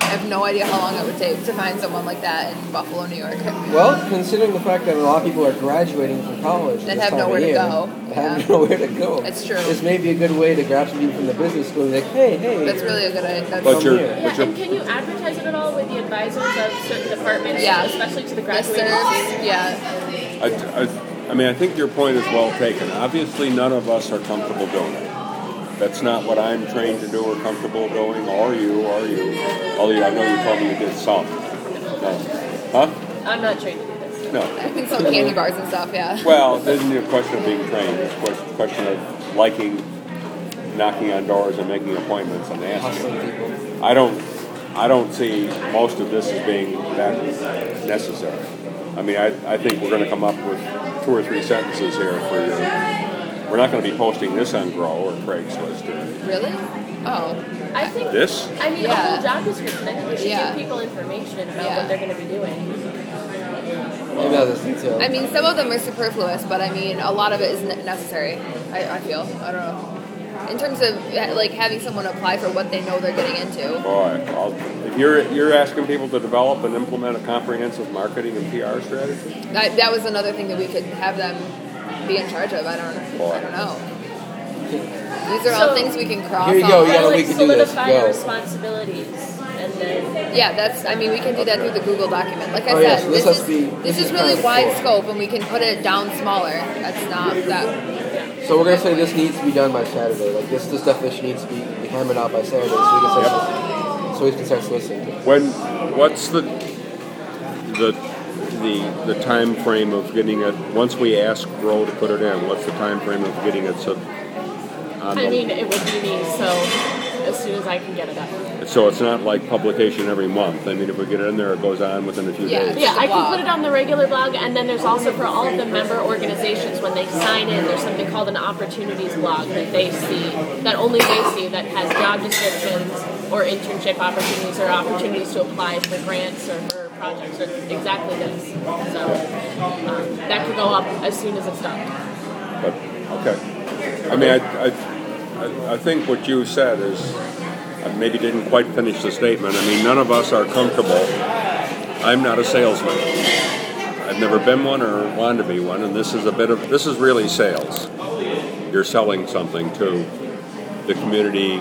I have no idea how long it would take to find someone like that in Buffalo, New York. Well, considering the fact that a lot of people are graduating from college That this have time of nowhere to go. have Yeah. nowhere to go. It's true. This may be a good way to grab some people from the business school and be like, hey, hey. That's really a good idea. That's But Come you're, here. Yeah, but you're and can you advertise it at all with the advisors of certain departments, Yeah. especially to the graduating Listservs, students? yeah. I, I, I mean, I think your point is well taken. Obviously, none of us are comfortable doing it. That's not what I'm trained to do or comfortable doing, Are you, Are you. Although I know you told me you did some. No. Huh? I'm not trained to do this. No. I think some candy bars and stuff, yeah. Well, it isn't a question of being trained. It's a question of liking, knocking on doors and making appointments and asking. people. I don't, I don't see most of this as being that necessary. I mean, I, I think we're going to come up with two or three sentences here for your. We're not going to be posting this on Grow or Craigslist or Really? Oh. I think this. I mean, a Yeah. whole job description. I think we should Yeah. give people information about Yeah. what they're going to be doing. Maybe not this detail. I mean, some of them are superfluous, but I mean, a lot of it is ne- necessary. I, I feel. I don't know. In terms of like having someone apply for what they know they're getting into. Boy, I'll, if you're you're asking people to develop and implement a comprehensive marketing and PR strategy, That, that was another thing that we could have them be in charge of. I don't. Boy. I don't know. These are all things we can cross Here you off. go, you got a Or, like week to do this. Go. responsibilities, and then Yeah, that's. I mean, we can do that through the Google document. Like I Oh, said, yeah, so this this, is be- this this is is really wide scope, and we can put it down smaller. That's not that. so we're gonna say this needs to be done by Saturday. Like this, this definition needs to be hammered out by Saturday, so we can start. So we can start soliciting. when what's the the the the time frame of getting it? Once we ask Grow to put it in, what's the time frame of getting it so? On I the, mean, it would be me. So as soon as I can get it up. so it's not like publication every month. I mean, if we get it in there, it goes on within a few Yeah. days. Yeah, I can put it on the regular blog, and then there's also for all of the member organizations when they sign in, there's something called an opportunities blog that they see, that only they see, that has job descriptions or internship opportunities or opportunities to apply for grants or for projects exactly this. So um, that could go up as soon as it's done. But okay, I mean, I, I, I, think what you said is I maybe didn't quite finish the statement. I mean, none of us are comfortable. I'm not a salesman. I've never been one or wanted to be one, and this is a bit of this is really sales. You're selling something to the community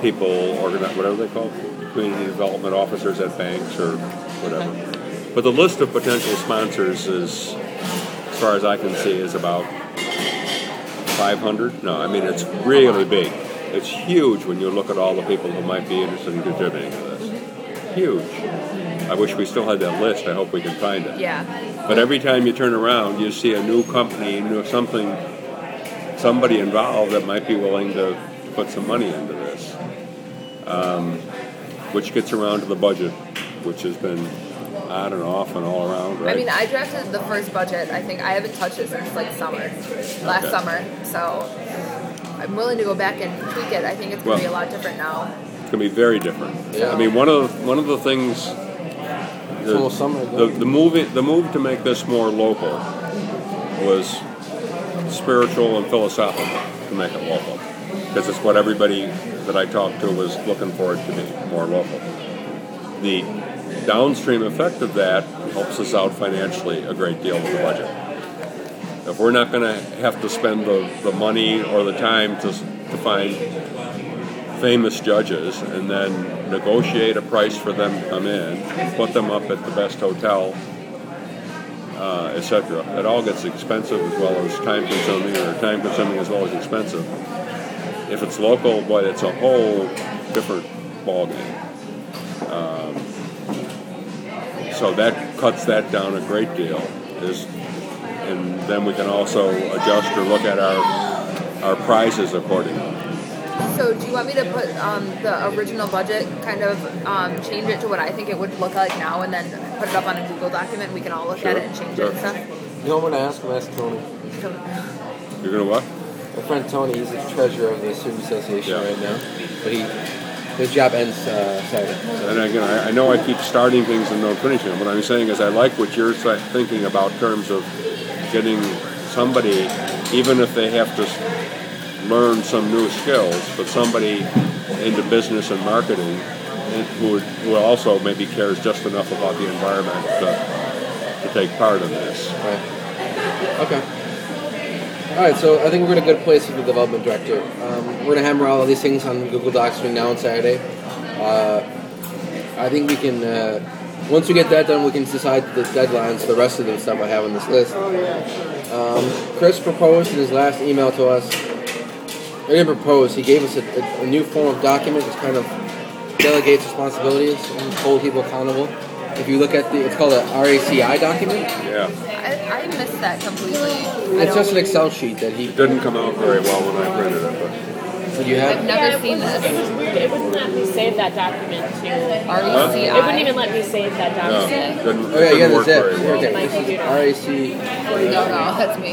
people, organi- whatever they call it, community development officers at banks or whatever. But the list of potential sponsors is, as far as I can see, is about 500. No, I mean it's really big. It's huge when you look at all the people who might be interested in contributing to this. Huge. I wish we still had that list. I hope we can find it. Yeah. But every time you turn around, you see a new company, new something, somebody involved that might be willing to put some money into this. Um, which gets around to the budget, which has been on and off and all around, right? I mean, I drafted the first budget. I think I haven't touched it since like summer, last Okay. summer. So I'm willing to go back and tweak it. I think it's gonna Well- be a lot different now. It's gonna be very different. Yeah. I mean, one of one of the things. It's almost summer The, the move the move to make this more local was spiritual and philosophical to make it local because it's what everybody that I talked to was looking for it to be more local. The downstream effect of that helps us out financially a great deal with the budget. If we're not going to have to spend the, the money or the time to, to find famous judges and then negotiate a price for them to come in, put them up at the best hotel, uh, etc. It all gets expensive as well as time consuming, or time consuming as well as expensive. If it's local, boy, it's a whole different ballgame. Um, so that cuts that down a great deal. Is and then we can also adjust or look at our our prizes accordingly. So do you want me to put um, the original budget, kind of um, change it to what I think it would look like now, and then put it up on a Google document? We can all look at it and change sure. it and stuff. You know what I'm gonna ask? I'm ask Tony. You're gonna what? My friend Tony, he's the treasurer of the Student Association Yeah. right now, but he his job ends uh, Saturday. And again, I, I know I keep starting things and don't finishing them. What I'm saying is, I like what you're thinking about in terms of getting somebody, even if they have to learn some new skills, but somebody into business and marketing who, who also maybe cares just enough about the environment to, to take part in this. Right. Okay. All right, so I think we're in a good place with the development director. Um, we're gonna hammer all of these things on Google Docs between now and Saturday. Uh, I think we can. Uh, once we get that done, we can decide the deadlines for the rest of the stuff I have on this list. Um, Chris proposed in his last email to us. He didn't propose. He gave us a, a, a new form of document, which kind of delegates responsibilities and hold people accountable. If you look at the, it's called a RACI document. Yeah, I, I missed that completely. It's just an Excel sheet that he. it didn't come out very well when I printed it, but Did you I've never yeah, seen this. It was weird. It wouldn't let me save that document to. RECI. It wouldn't even let me save that document. it didn't, Oh yeah, it you got the zip. well. Okay, this is computer. RAC. No, no, that's me.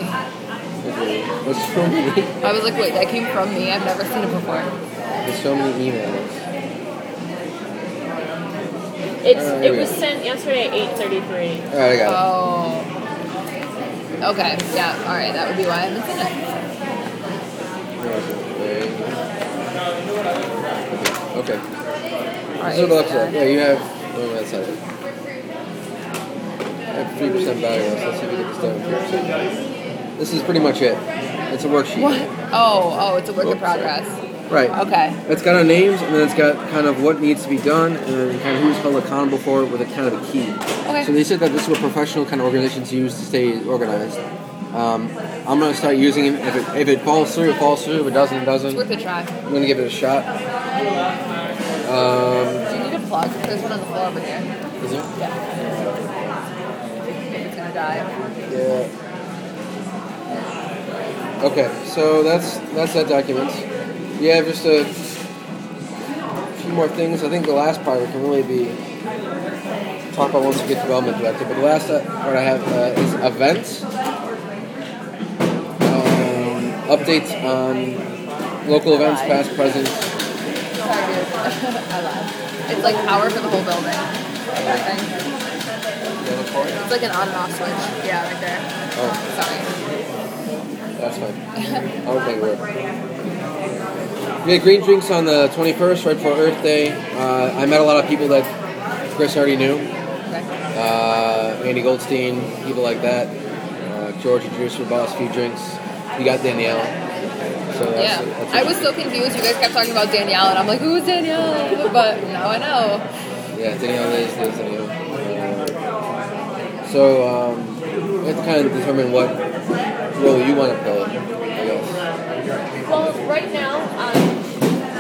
There's so many. I was like, wait, that came from me. I've never seen it before. There's so many emails. It's Uh, it was go. sent yesterday at eight thirty three. All right, I got Oh. Okay, yeah, alright, that would be why I haven't seen it. it. Okay. Alright, This is what it yeah. Yeah, you have. Oh, that's not it. I have three percent value. loss. Let's see if we get this done. This is pretty much it. It's a worksheet. What? Oh, oh, it's a work in Oops, progress. Right. Okay. It's got our names, and then it's got kind of what needs to be done, and then kind of who's held accountable for it with a kind of a key. Okay. So they said that this is what professional kind of organizations use to stay organized. Um, I'm gonna start using it. If it, if it falls through, it falls through. If it doesn't, it doesn't. worth a try. I'm gonna give it a shot. Um, Do you need a plug? There's one on the floor over here. is it? Yeah. It's gonna die. Yeah. Okay, so that's that's that document. We have just a few more things. I think the last part can really be talk about once we get development director. But the last uh, part I have uh, is events. Um, updates on local events, past, present. Sorry, dude. I lied. It's like power for the whole building. It's like an on and off switch. Yeah, right there. Oh, Sorry. that's fine. I don't think it worked. We had green drinks on the 21st, right before Earth Day. Uh, I met a lot of people that Chris already knew. Uh, Andy Goldstein, people like that. Uh, George Drucer bought us a few drinks. We got Danielle. So that's, Yeah. that's I was so confused. You guys kept talking about Danielle, and I'm like, who's Danielle? But now I know. yeah, Danielle is, is Danielle. Uh, so um, we have to kind of determine what role you want to play. I guess. Well, right now, um,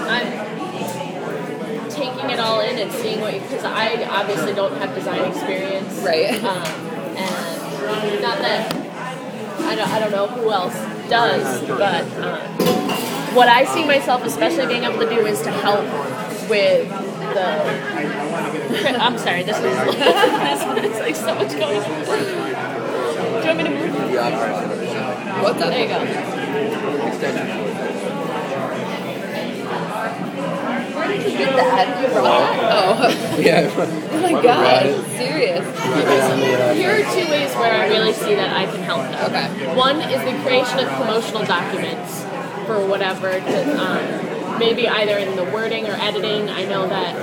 I'm taking it all in and seeing what you because I obviously don't have design experience. Right. Um, and not that I don't, I don't know who else does, but um, what I see myself especially being able to do is to help with the. I'm sorry. This is this is like so much going. on. Do you want me to move? The. What's up? There you go. Extension. Where did you get that? You brought it? Oh. Yeah. Oh my Right. god. Serious. Here are two ways where I really see that I can help them. Okay. One is the creation of promotional documents for whatever, to, um, maybe either in the wording or editing. I know that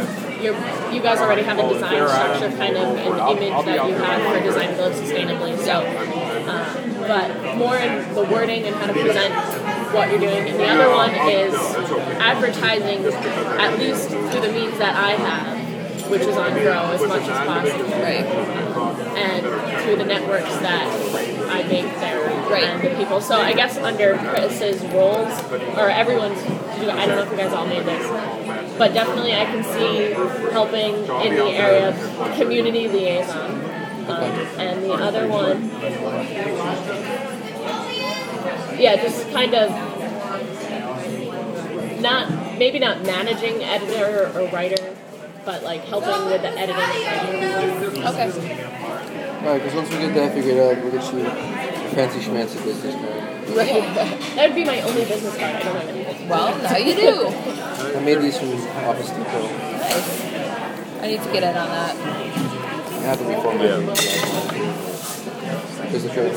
you're, you guys already have a design structure, kind of an image that you have for design to live sustainably. So, um, but more in the wording and how to present what you're doing. And the other one is advertising, at least through the means that I have, which is on Grow as much as possible Right. and through the networks that I make there Right. and the people. So I guess under Chris's roles or everyone's, I don't know if you guys all made this, but definitely I can see helping in the area of community liaison. Um, and the other one, yeah, just kind of not maybe not managing editor or writer, but like helping with the editing. Okay. Alright, because once we get that figured out, we'll get you a fancy schmancy business card. Right. That would be my only business card. I don't have any business. Well, now you do. I made these from Office Depot. Nice. I need to get in on that. I have them before my Yeah. business card.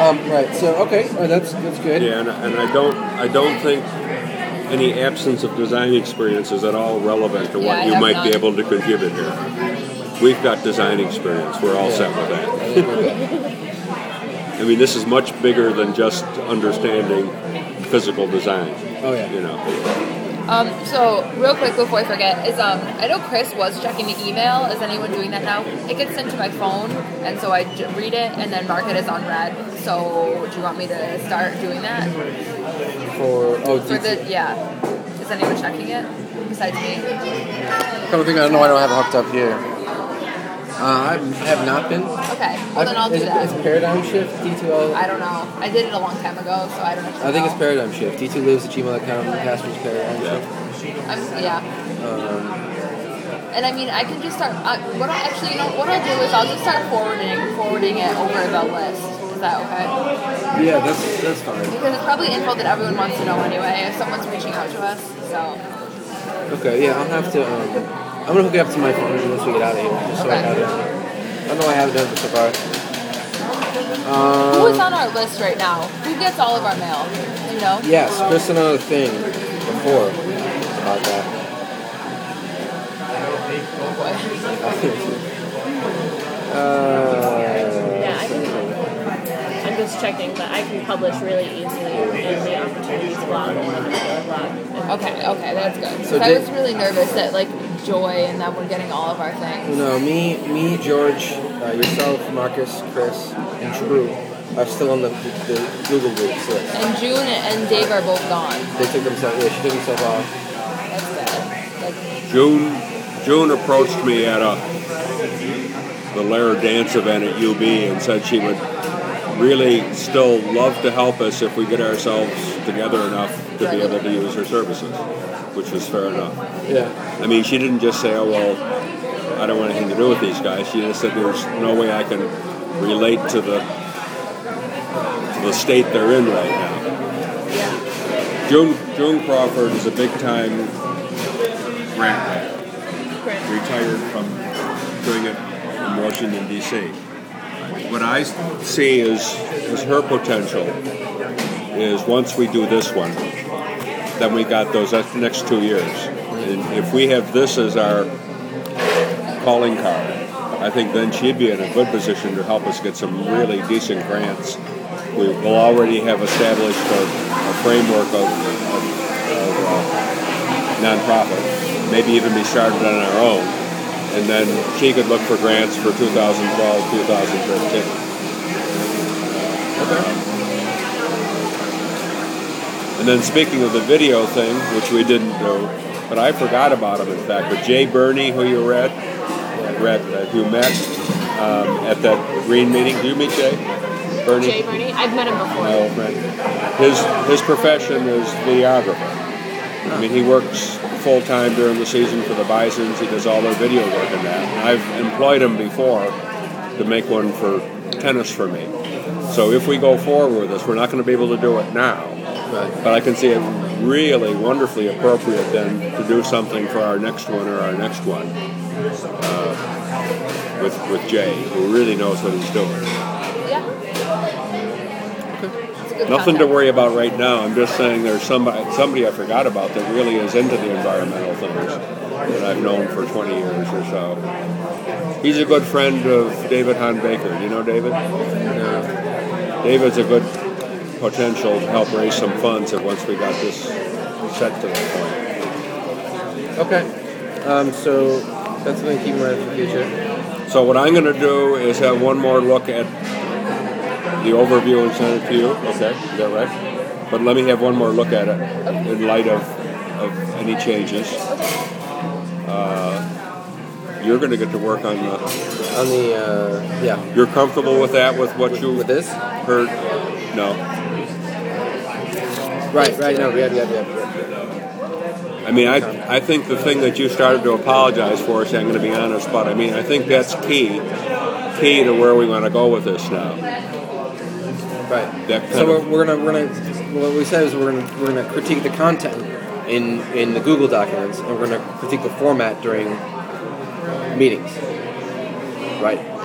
Um, right, so, okay, alright, that's, that's good. Yeah, and, and I don't I don't think any absence of design experience is at all relevant to what I you might none. be able to contribute here. We've got design experience. We're all set with that. think we're good. I mean, this is much bigger than just understanding physical design. Oh, yeah. You know. Um, so real quick before I forget, is um, I know Chris was checking the email. Is anyone doing that now? It gets sent to my phone, and so I j- read it and then mark it as unread. So do you want me to start doing that For, oh, for the yeah? Is anyone checking it besides me? come to think, I don't know, I don't have it hooked up here. Uh, I have not been. Okay, well then I'll is, do that. Is Paradigm Shift D2L? I don't know. I did it a long time ago, so I don't actually I think it's Paradigm Shift. D2 lives at gmail.com. The password's Paradigm Shift. I'm, yeah. Um, And I mean, I can just start. What I actually, you know, what I'll do is I'll just start forwarding, forwarding it over the list. Is that okay? yeah, that's that's fine. Because it's probably info that everyone wants to know anyway. If someone's reaching out to us, so Okay, yeah, I'll have to. Um, I'm gonna hook it up to my phone once we get out of here, just so I have it. I don't know I haven't done it so far. who is Um, on our list right now? Who gets all of our mail? You know? yes, Chris sent out a thing before about that. Oh boy. Uh, Yeah, I can. I'm just checking, but I can publish really easily in the opportunities blog and the regular blog. Okay, okay, that's good. So I was really nervous that like Joy and that we're getting all of our things. no, me, me, George, uh, yourself, Marcus, Chris, and Drew are still on the, the, the Google Groups list. And June and Dave are both gone. They took themselves. Yeah, she took herself off. That's bad. Like, June June approached me at a the Lair Dance event at UB and said she would really still love to help us if we get ourselves together enough to be able to use her services, which was fair enough. Yeah. I mean, she didn't just say, "Oh well, I don't want anything to do with these guys." She just said, "There's no way I can relate to the to the state they're in right now." June June Crawford is a big time grant writer retired from doing it in Washington D.C. What I see is, is her potential is once we do this one, then we got those next two years. And if we have this as our calling card, I think then she'd be in a good position to help us get some really decent grants. We will already have established a, a framework of, of, of uh, nonprofit, maybe even be started on our own, and then she could look for grants for 2012, 2013. And then speaking of the video thing, which we didn't do, but I forgot about him in fact, but Jay Burney, who you read, read uh, who met um, at that green meeting, did you meet Jay? Burney? Jay Barney, I've met him before. My old friend. His his profession is videographer, I mean, he works full time during the season for the Bisons. He does all their video work and that. And I've employed him before to make one for tennis for me. So if we go forward with this, we're not going to be able to do it now. Right. But I can see it really wonderfully appropriate then to do something for our next one or our next one uh, with with Jay, who really knows what he's doing. Yeah. It's good Nothing to worry about right now. I'm just saying there's somebody somebody I forgot about that really is into the environmental things that I've known for 20 years or so. He's a good friend of David Hahn Baker. Do you know David? Yeah. David's a good potential to help raise some funds if once we got this set to the point. Okay. Um, so that's something to keep in mind for the future. So what I'm going to do is have one more look at the overview and send it to you. Okay, is that right? But let me have one more look at it in light of, of any changes. Uh, you're going to get to work on the. On the uh, yeah, You're comfortable with that? With what you with this. heard? No. Right. Right. No. Yeah. Yeah. Yeah. I mean, I, I think the thing that you started to apologize for, is I'm going to be honest, but I mean, I think that's key, key to where we want to go with this now. Right. That So we're, we're gonna we're gonna what we said is we're gonna we're gonna critique the content in in the Google documents and we're gonna critique the format during meetings. Right.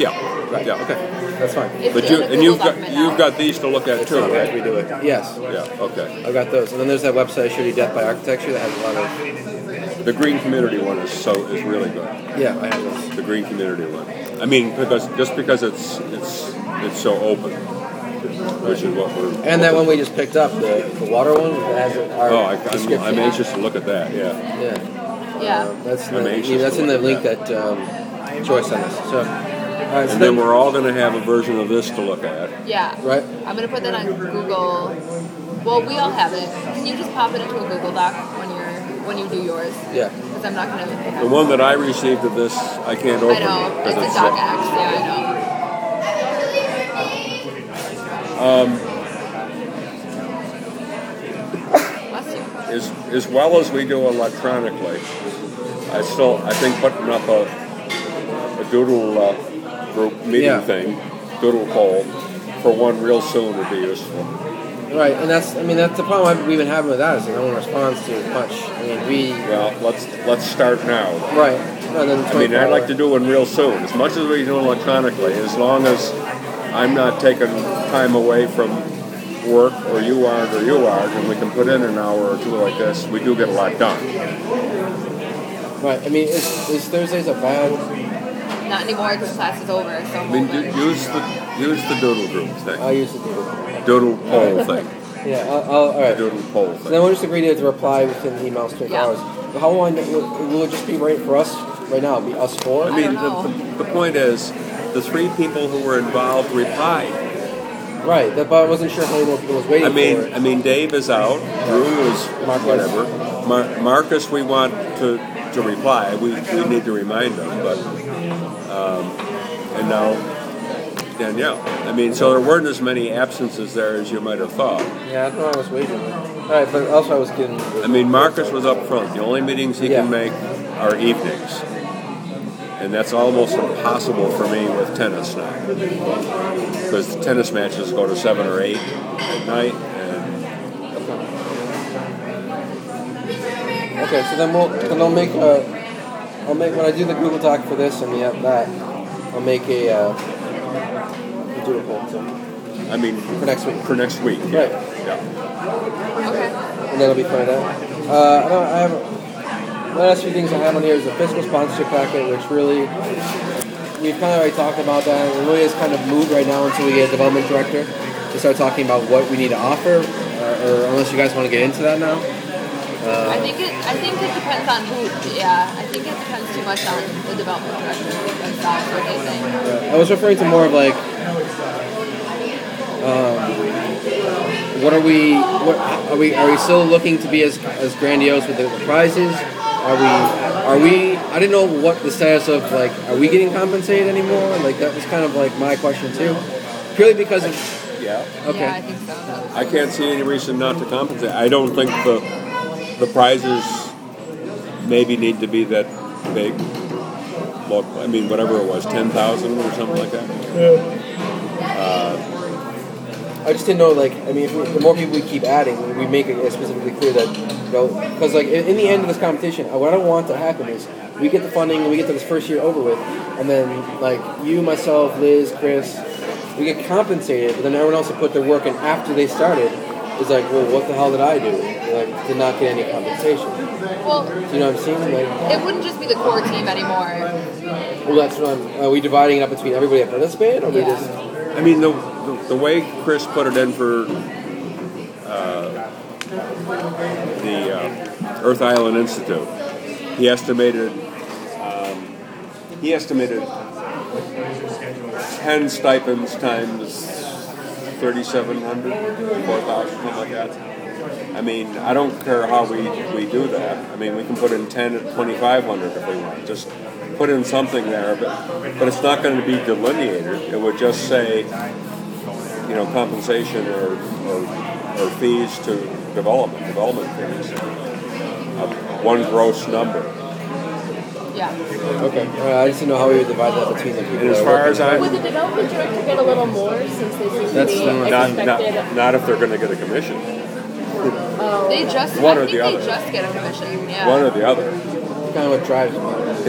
That makes sense. Yeah. Right. Yeah. Okay. That's fine. It's But in you the and Google you've got document now. you've got these to look at It's too, as right? we do it. Yes. Yeah. Okay. I've got those, and then there's that website, Show You Death by Architecture, that has a lot of. The green community one is so is really good. Yeah, I have those. The green community one. I mean, because just because it's it's it's so open, which is what we're. And that one we just picked up, the, the water one, that has our Oh, I, I'm, description. I'm anxious to look at that. Yeah. Yeah, Yeah. that's I'm the, anxious that's to in the look link at that um, Joyce sent us. So, all right, so And then we're all going to have a version of this to look at. Yeah. right. I'm gonna put that on Google. Well, we all have it. Can you just pop it into a Google Doc when you're when you do yours? Yeah. Because I'm not gonna. The one that I received of this, I can't open. I know. 'cause It's a so- DocX. Yeah, I know. Bless you. as, as well as we do electronically, I still I think putting up a, a doodle uh, group meeting Yeah. thing, doodle poll, for one real soon would be useful. Right, and that's I mean that's the problem we've been having with that is that no one responds to it much. I mean we Well, let's let's start now. right. No, then I mean, I'd like to do one real soon, as much as we do electronically, as long as I'm not taking time away from work, or you aren't, or you aren't, and we can put in an hour or two like this, we do get a lot done. Right, I mean is, is Thursdays a bad? Not anymore because class is over. So I mean, do, use the use the doodle group thing, I'll use the Google. doodle poll thing, Yeah, I'll, I'll, all right. doodle poll So then thing. we'll just agree to reply within emails 24 Yeah. hours. But how long will, will it just be right for us right now? Be us four? I mean, don't the, know. the, the point is, the three people who were involved replied. right, that, but I wasn't sure how many more people was waiting I mean, for it. I mean, Dave is out. Drew is Marcus. whatever. Mar- Marcus, we want to to reply. We, we need to remind them, but um, and now Danielle. I mean, so there weren't as many absences there as you might have thought. Yeah, I thought I was waiting. All right, but also I was getting. I mean, Marcus was up front. The only meetings he Yeah. can make are evenings, and that's almost impossible for me with tennis now because the tennis matches go to seven or eight at night, and Okay, so then we'll then I'll make a. I'll make when I do the Google Doc for this and the that. I'll make a. Uh, a poll so, I mean, for next week. for next week. Yeah. Right. Yeah. Okay. and that'll be fine. Then. Uh, I, don't, I have the last few things I have on here is the fiscal sponsorship packet, which really we've kind of already talked about that. It really is kind of moved right now until we get a development director to start talking about what we need to offer, uh, or unless you guys want to get into that now. I think it. I think it depends on who. Yeah, I think it depends too much on the development director themselves what they think. Uh, I was referring to more of like, um, what are we? What are we? Are we still looking to be as as grandiose with the, the prizes? Are we? Are we? I didn't know what the status of like. Are we getting compensated anymore? Like that was kind of like my question too. Purely because of Yeah. okay. Yeah, I think so. I can't see any reason not to compensate. I don't think the the prizes maybe need to be that big. Well, I mean, whatever it was, ten thousand or something like that. Yeah. I just didn't know, like, I mean, we, the more people we keep adding, we make it specifically clear that, you know, because, like, in, in the end of this competition, uh, what I want to happen is we get the funding, we get to this first year over with, and then, like, you, myself, Liz, Chris, we get compensated, but then everyone else that put their work in after they started is like, well, what the hell did I do? Like, did not get any compensation. Well, Do you know what I'm saying? Like, it wouldn't just be the core team anymore. well, that's what I'm, are we dividing it up between everybody that participated, or we just, I mean, the, the, the way Chris put it in for uh, the uh, Earth Island Institute, he estimated um, he estimated ten stipends times 3,700, 4,000, something like that. I mean, I don't care how we, we do that. I mean, we can put in 10 at 2,500 if we want. Just put in something there, but, but it's not going to be delineated. It would just say, you know, compensation or, or, or fees to development, development fees. Uh, one gross number. Yeah. okay. Uh, I just didn't know how we would divide that between the people. And as that far as I- Would the development director get a little more since they seem to That's be the- Not, expected? not, not if they're going to get a commission. They just, One I or think the they other. just get a commission. Yeah. One or the other. kind of what drives me.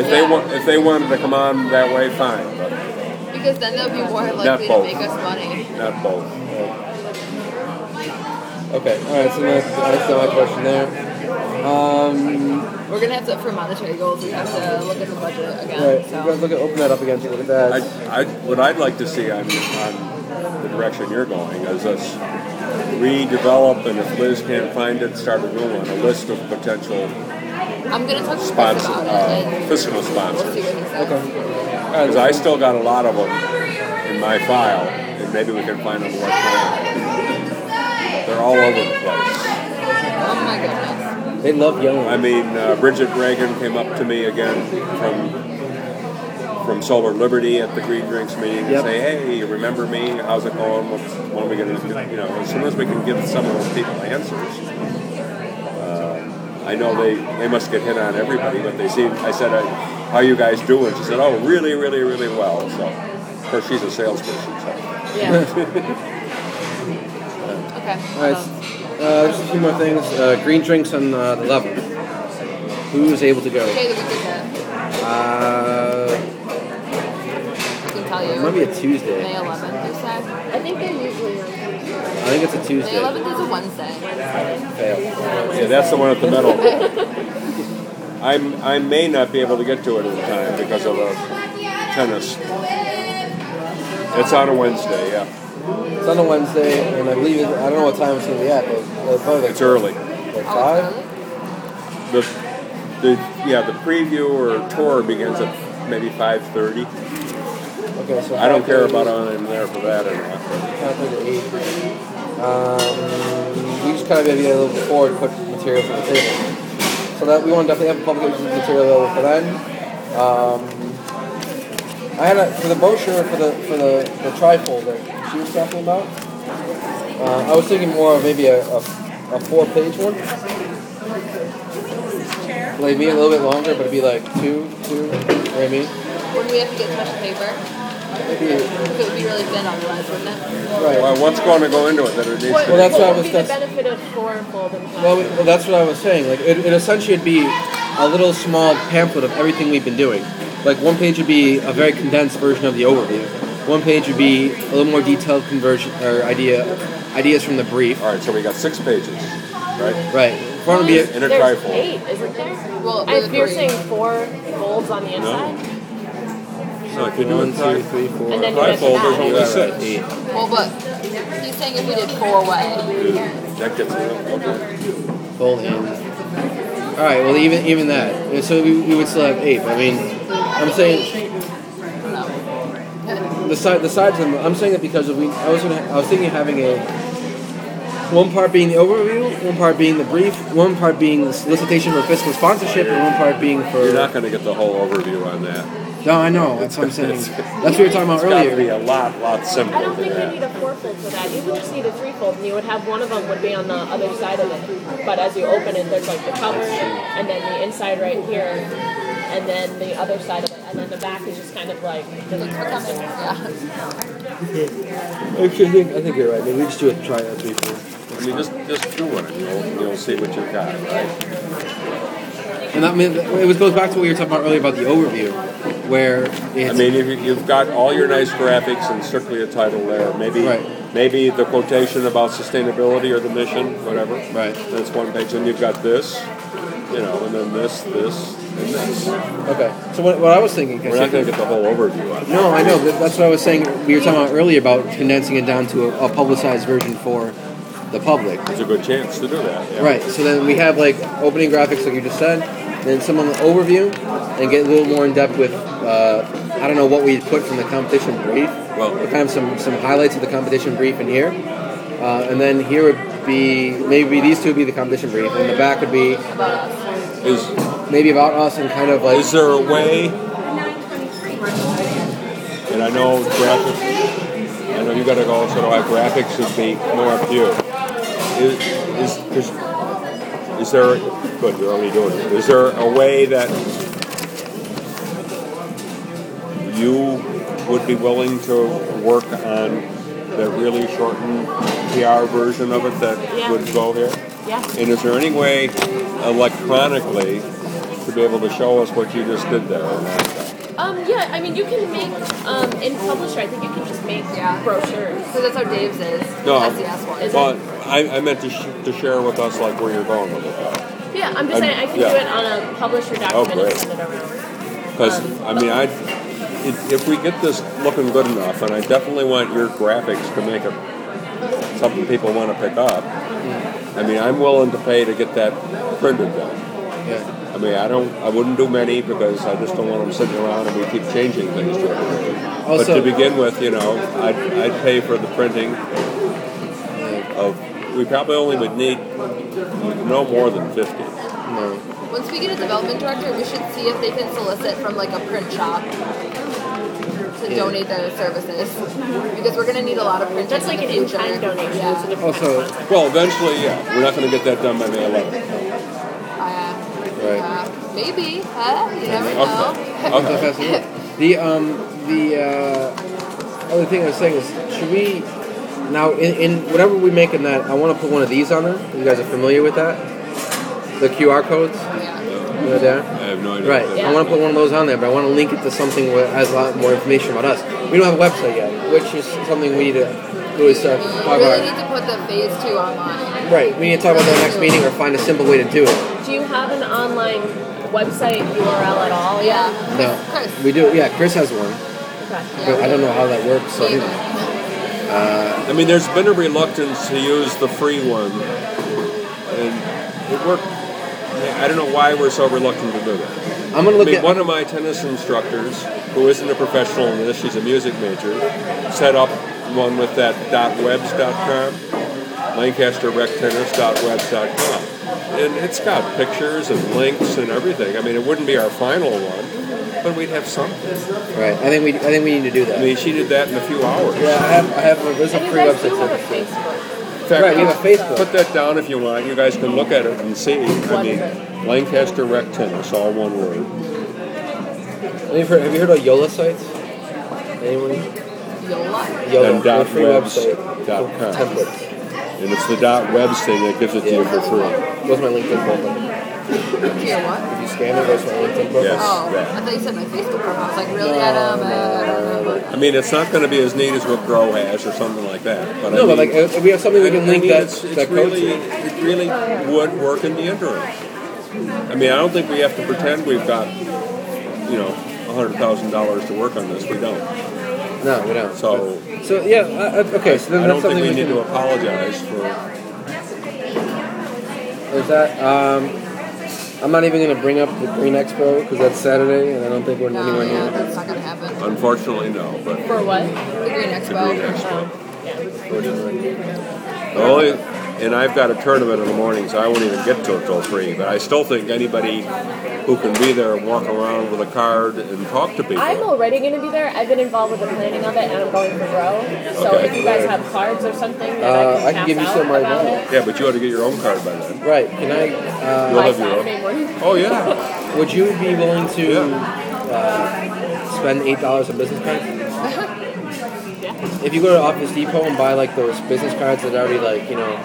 If they Yeah. want, if they wanted to come on that way, fine, but because then they'll be more likely to both. make us money. not both. Okay, all right. So that's, that's not my question there. Um, We're gonna have to, for monetary goals, we have to look at the budget again. right. so. We're gonna look at open that up again. Take a look at that. I, what I'd like to see on, on the direction you're going is us redevelop, and if Liz can't find it, start a new one, a list of potential I'm gonna talk to Chris about it. uh, and fiscal we'll see sponsors. what he says. Okay. Because I still got a lot of them in my file, and maybe we can find them electronically. They're all over the place. Oh my goodness. They love yelling. I mean, uh, Bridget Reagan came up to me again from from Solar Liberty at the Green Drinks meeting Yep. and say, "Hey, remember me? How's it going? What's, when are we going to, do?" you know, as soon as we can give some of those people answers." Uh, I know they they must get hit on everybody, but they seem. I said, uh, "How you guys doing?" She said, "Oh, really, really, really well." So, of course, she's a salesperson. So. Yeah. Okay. All right. Uh, just a few more things. Uh, green drinks on uh, the 11th. Who's able to go? Okay, the week is it. Uh, I can tell it you. might be a Tuesday. May Tuesday. 11th, you said? I think they're usually on Tuesday. I think it's a Tuesday. May Tuesday. 11th is a Wednesday. Fail. Yeah, that's the one at the middle. I'm, I may not be able to get to it in time because of a tennis. It's on a Wednesday, yeah. It's on a Wednesday, and I believe it, I don't know what time it's going to be at, but uh, probably like, It's early. like five. The, the yeah, the preview or tour begins at maybe 5:30. Okay, so I don't care about on in there for that or not. Five thirty to eight. Um, we just kind of maybe a little before to put material on the table. So that we want to definitely have publication material available for then. Um, I had a, for the brochure for the for the, the trifold that she was talking about. Uh, I was thinking more of maybe a, a, a four page one. Like maybe a little bit longer, but it'd be like two, two. You know what I mean? Would we have to get special paper? Maybe, it would be really thin otherwise, wouldn't it? right. Well, what's going to go into it that it needs What, to Well, that's what what I was- be the benefit of four-fold and Well, five? well, that's what I was saying. Like, it, it essentially would be a little small pamphlet of everything we've been doing. Like, one page would be a very condensed version of the overview. One page would be a little more detailed conversion or idea ideas from the brief. All right, so we got six pages, right? Right. Front would be a, In a There's trifold. eight, isn't there? Well, And with you're three. saying four folds on the inside? So if you do one, it two, tri- three, four. And then you have trifold, there's add. only six. Eight. Well, but he's saying if we did four way. That gets okay. Fold in. All right. Well, even even that. So we, we would still have eight. But I mean, I'm saying the side the sides of them. I'm saying that because we I was gonna I was thinking of having a one part being the overview, one part being the brief, one part being the solicitation for fiscal sponsorship, and one part being for You're not going to get the whole overview on that. No, I know. That's what I'm saying. That's what we were talking about It's got to be earlier. a lot, lot simpler I don't think you need a fourfold for that. You would just need a threefold, and you would have one of them would be on the other side of it. But as you open it, there's like the cover, and then the inside right here, and then the other side of it, and then the back is just kind of like the Yeah. Actually, I think I think you're right. Maybe we just do it. Try a three four. I mean, just just do it. You'll, you'll see what you've got, right? And that mean, it was goes back to what you were talking about earlier about the overview, where it's I mean, if you- you've got all your nice graphics and strictly a title there, maybe Right. maybe the quotation about sustainability or the mission, whatever. Right. That's one page. Then you've got this, you know, and then this, this, this. Okay. So what, what I was thinking, we're not going to get the whole overview on. No, I know. but That's what I was saying. We were talking about earlier about condensing it down to a, a publicized version for the public. There's a good chance to do that. Yeah. Right. So then we have like opening graphics, like you just said, then some on the overview, and get a little more in depth with. Uh, I don't know what we put from the competition brief. Well- but kind of some some highlights of the competition brief in here, uh, and then here would be maybe these two would be the competition brief, and the back would be Is maybe about us and kind of like is there a way? And I know graphics. I know you got to go. So do I. Graphics would be more up to you. Is is is, is there? Good, you're already doing it. Is there a way that you would be willing to work on the really shortened PR version of it that Yeah. would go here? yeah. And is there any way electronically to be able to show us what you just did there? Um, yeah, I mean, you can make um, in Publisher. I think you can just make Yeah. brochures. Because that's how Dave's is. No, SES one. Is But I, I meant to, sh- to share with us like where you're going with it. Yeah, I'm just Um, saying I can yeah. do it on a Publisher document great. and send it around. Because Um, I mean, I if, if we get this looking good enough, and I definitely want your graphics to make it something people want to pick up. I mean, I'm willing to pay to get that printed done. Yeah. I mean, I don't, I wouldn't do many because I just don't want them sitting around and we keep changing things to every day. But to begin with, you know, I'd, I'd pay for the printing of, we probably only would need no more than 50. no. Once we get a development director, we should see if they can solicit from like a print shop to Yeah. donate their services because we're gonna need a lot of print. That's like an in-kind donation. Yeah. It's a different Also- kind of concept. Well, eventually, yeah, we're not going to get that done by May 11th. Right. uh, maybe, huh? You never Okay. know. Okay. That's. The um the uh, other thing I was saying is, should we now in, in whatever we make in that? I want to put one of these on there. You guys are familiar with that? The QR codes. Yeah. You know there. I have no idea. Right. what that- I want to put one of those on there, but I want to link it to something that has a lot more information about us. We don't have a website yet, which is something we need to really start We really about. need to put the phase two online. Right. We need to talk about that next meeting or find a simple way to do it. Do you have an online website URL at all? Yeah. No. Chris. We do. Yeah. Chris has one, Okay. but I don't know how that works. So. Maybe. I mean, there's been a reluctance to use the free one, and it worked. I don't know why we're so reluctant to do that. I'm gonna look I look mean, at. one of my tennis instructors, who isn't a professional in this, she's a music major, set up one with that .webs.com, LancasterRecTennis.webs.com. And it's got pictures and links and everything. I mean, it wouldn't be our final one, but we'd have something. Right. I think we. I think we need to do that. I mean, she did that in a few hours. Yeah, I have. I have. A, there's a And you free guys website. do have a for. Facebook. In fact, Right, we have a Facebook. Put that down if you want. You guys can look at it and see. I mean. Lancaster Rec Tennis, all one word. Have you heard, have you heard of Yola sites? Anyone? Yola. Yola. And dot free webs website dot com. templates. And it's the dot webs thing that gives it to you for free. Goes to my LinkedIn profile. Here, what? If you scan it, it goes to my LinkedIn profile. Yes. Oh, Yeah. I thought you said my Facebook profile. I was like, really, Adam? Uh, I don't know. I mean, it's not going to be as neat as what Grow has or something like that. But No, I but mean, like uh, we have something we I- can I link mean, that it's, it's that really, to. it really would work in the interim. I mean, I don't think we have to pretend we've got, you know, hundred thousand dollars to work on this. We don't. No, we don't. So So yeah, uh, okay. So then I that's don't think something we we need can. to apologize for. Is that? Um, I'm not even going to bring up the Green Expo because that's Saturday, and I don't think we're No, anywhere yeah, near. that's not gonna happen. Unfortunately, no. But For what? The Green the Expo. Green Expo. Yeah. Unfortunately. The only, and I've got a tournament in the morning, so I won't even get to it till three. But I still think anybody who can be there and walk around with a card and talk to people. I'm already going to be there. I've been involved with the planning of it, and I'm going for grow. So Okay. if you guys have cards or something that Uh, I I can can pass give you out some right about now. it yeah, but you ought to get your own card by then. Right. Can I? Uh, You'll by have your own. Saturday morning. Oh yeah. would you be willing to Yeah. uh, spend eight dollars on business cards? If you go to Office Depot and buy like those business cards that are already like you know,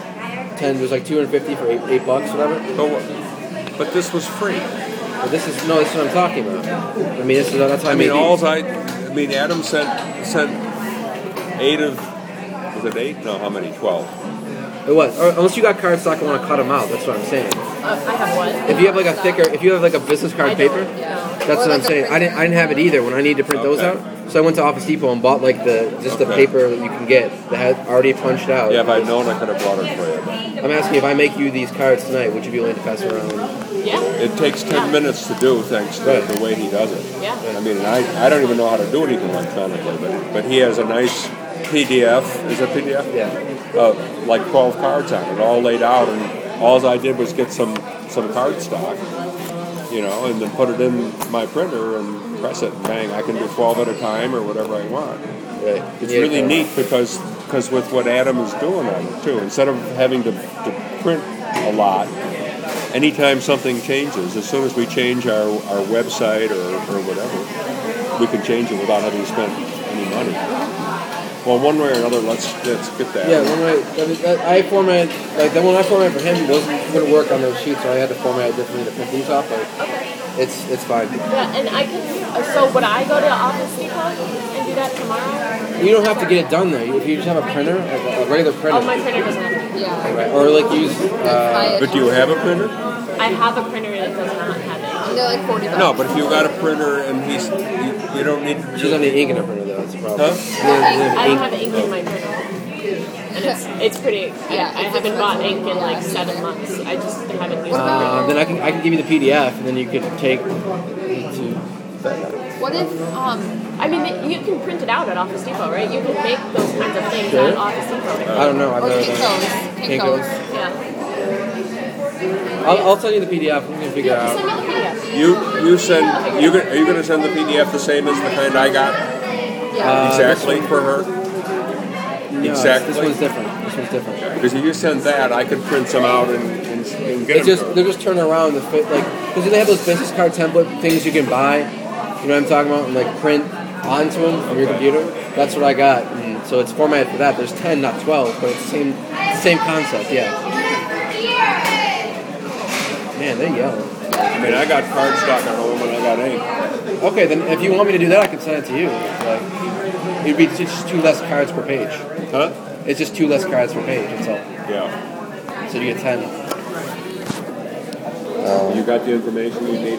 ten, was like two hundred fifty for eight, eight bucks, whatever. But, what- but this was free. But this is no, this is what I'm talking about. I mean, this is that's how I I mean, made all these. I, I mean, Adam sent sent eight of, was it eight? No, how many? Twelve. It was. Or, unless you got card stock and want to cut them out. That's what I'm saying. Uh, I have one. If you have like a thicker, if you have like a business card paper, no. that's Or what like I'm saying. I didn't, I didn't have it either when I need to print those out. So I went to Office Depot and bought like the just the paper that you can get that had already punched out. Yeah, if I'd known, I could have brought it for you. But I'm asking if I make you these cards tonight, would you be willing to pass around? Yeah. it takes ten minutes to do, thanks to Right. the way he does it. Yeah. I mean, I, I don't even know how to do anything electronically, but but he has a nice PDF. Is it PDF? Yeah. uh, like 12 cards on it, all laid out, and all I did was get some some card stock, you know, and then put it in my printer and press it, and bang, I can do 12 at a time or whatever I want. Right. It's Yeah, really neat because because with what Adam is doing on it too, instead of having to, to print a lot, anytime something changes, as soon as we change our, our website or, or whatever, we can change it without having spent any money. Well, one way or another, let's let's get that. Yeah, one way. I, mean, I I formatted, like the one I formatted for him wasn't going to work on those sheets, so I had to format it differently to print these off, but it's it's fine. Yeah, and I can. uh, So would I go to Office Depot and do that tomorrow? You don't have to get it done though. If you just have a printer, like a, a regular printer, Oh, my printer doesn't have it. Yeah. right? or like use, uh, But do you have a printer? I have a printer that does not have it. They're like forty bucks. No, but if you got a printer and he's, you, you don't need. To she's on the ink in her printer though. That's the problem. Huh? She doesn't- she doesn't I don't ink. have ink in my printer. And it's it's pretty. Yeah, I, I haven't bought ink in like seven months. I just haven't used Uh, it. then I can I can give you the PDF, and then you can take it to. What if um I mean, you can print it out at Office Depot, right? You can make those kinds of things Sure. at Office Depot. I don't know. I've or never Kinko's? done. Kinko's. Kinko's. Yeah. I'll, I'll send you the PDF. We can figure it Yeah, out. send me the PDF. You you send you are you going to send the PDF the same as the kind I got Yeah. Uh, exactly for her? No, Exactly. This one's different. This one's different. Because if you send that, I could print some out and, and, and get It's them. just they're just turning around to fit like because they have those business card template things you can buy. You know what I'm talking about? And like print onto them from your computer. That's what I got. And so it's formatted for that. There's ten, not twelve, but it's the same same concept. Yeah. Man, they're yelling. I mean, I got card stock at home and I got ink. Okay, then if you want me to do that, I can send it to you. Like, it'd be just two less cards per page. Huh? It's just two less cards per page. That's all. Yeah. So you get ten. You got the information you need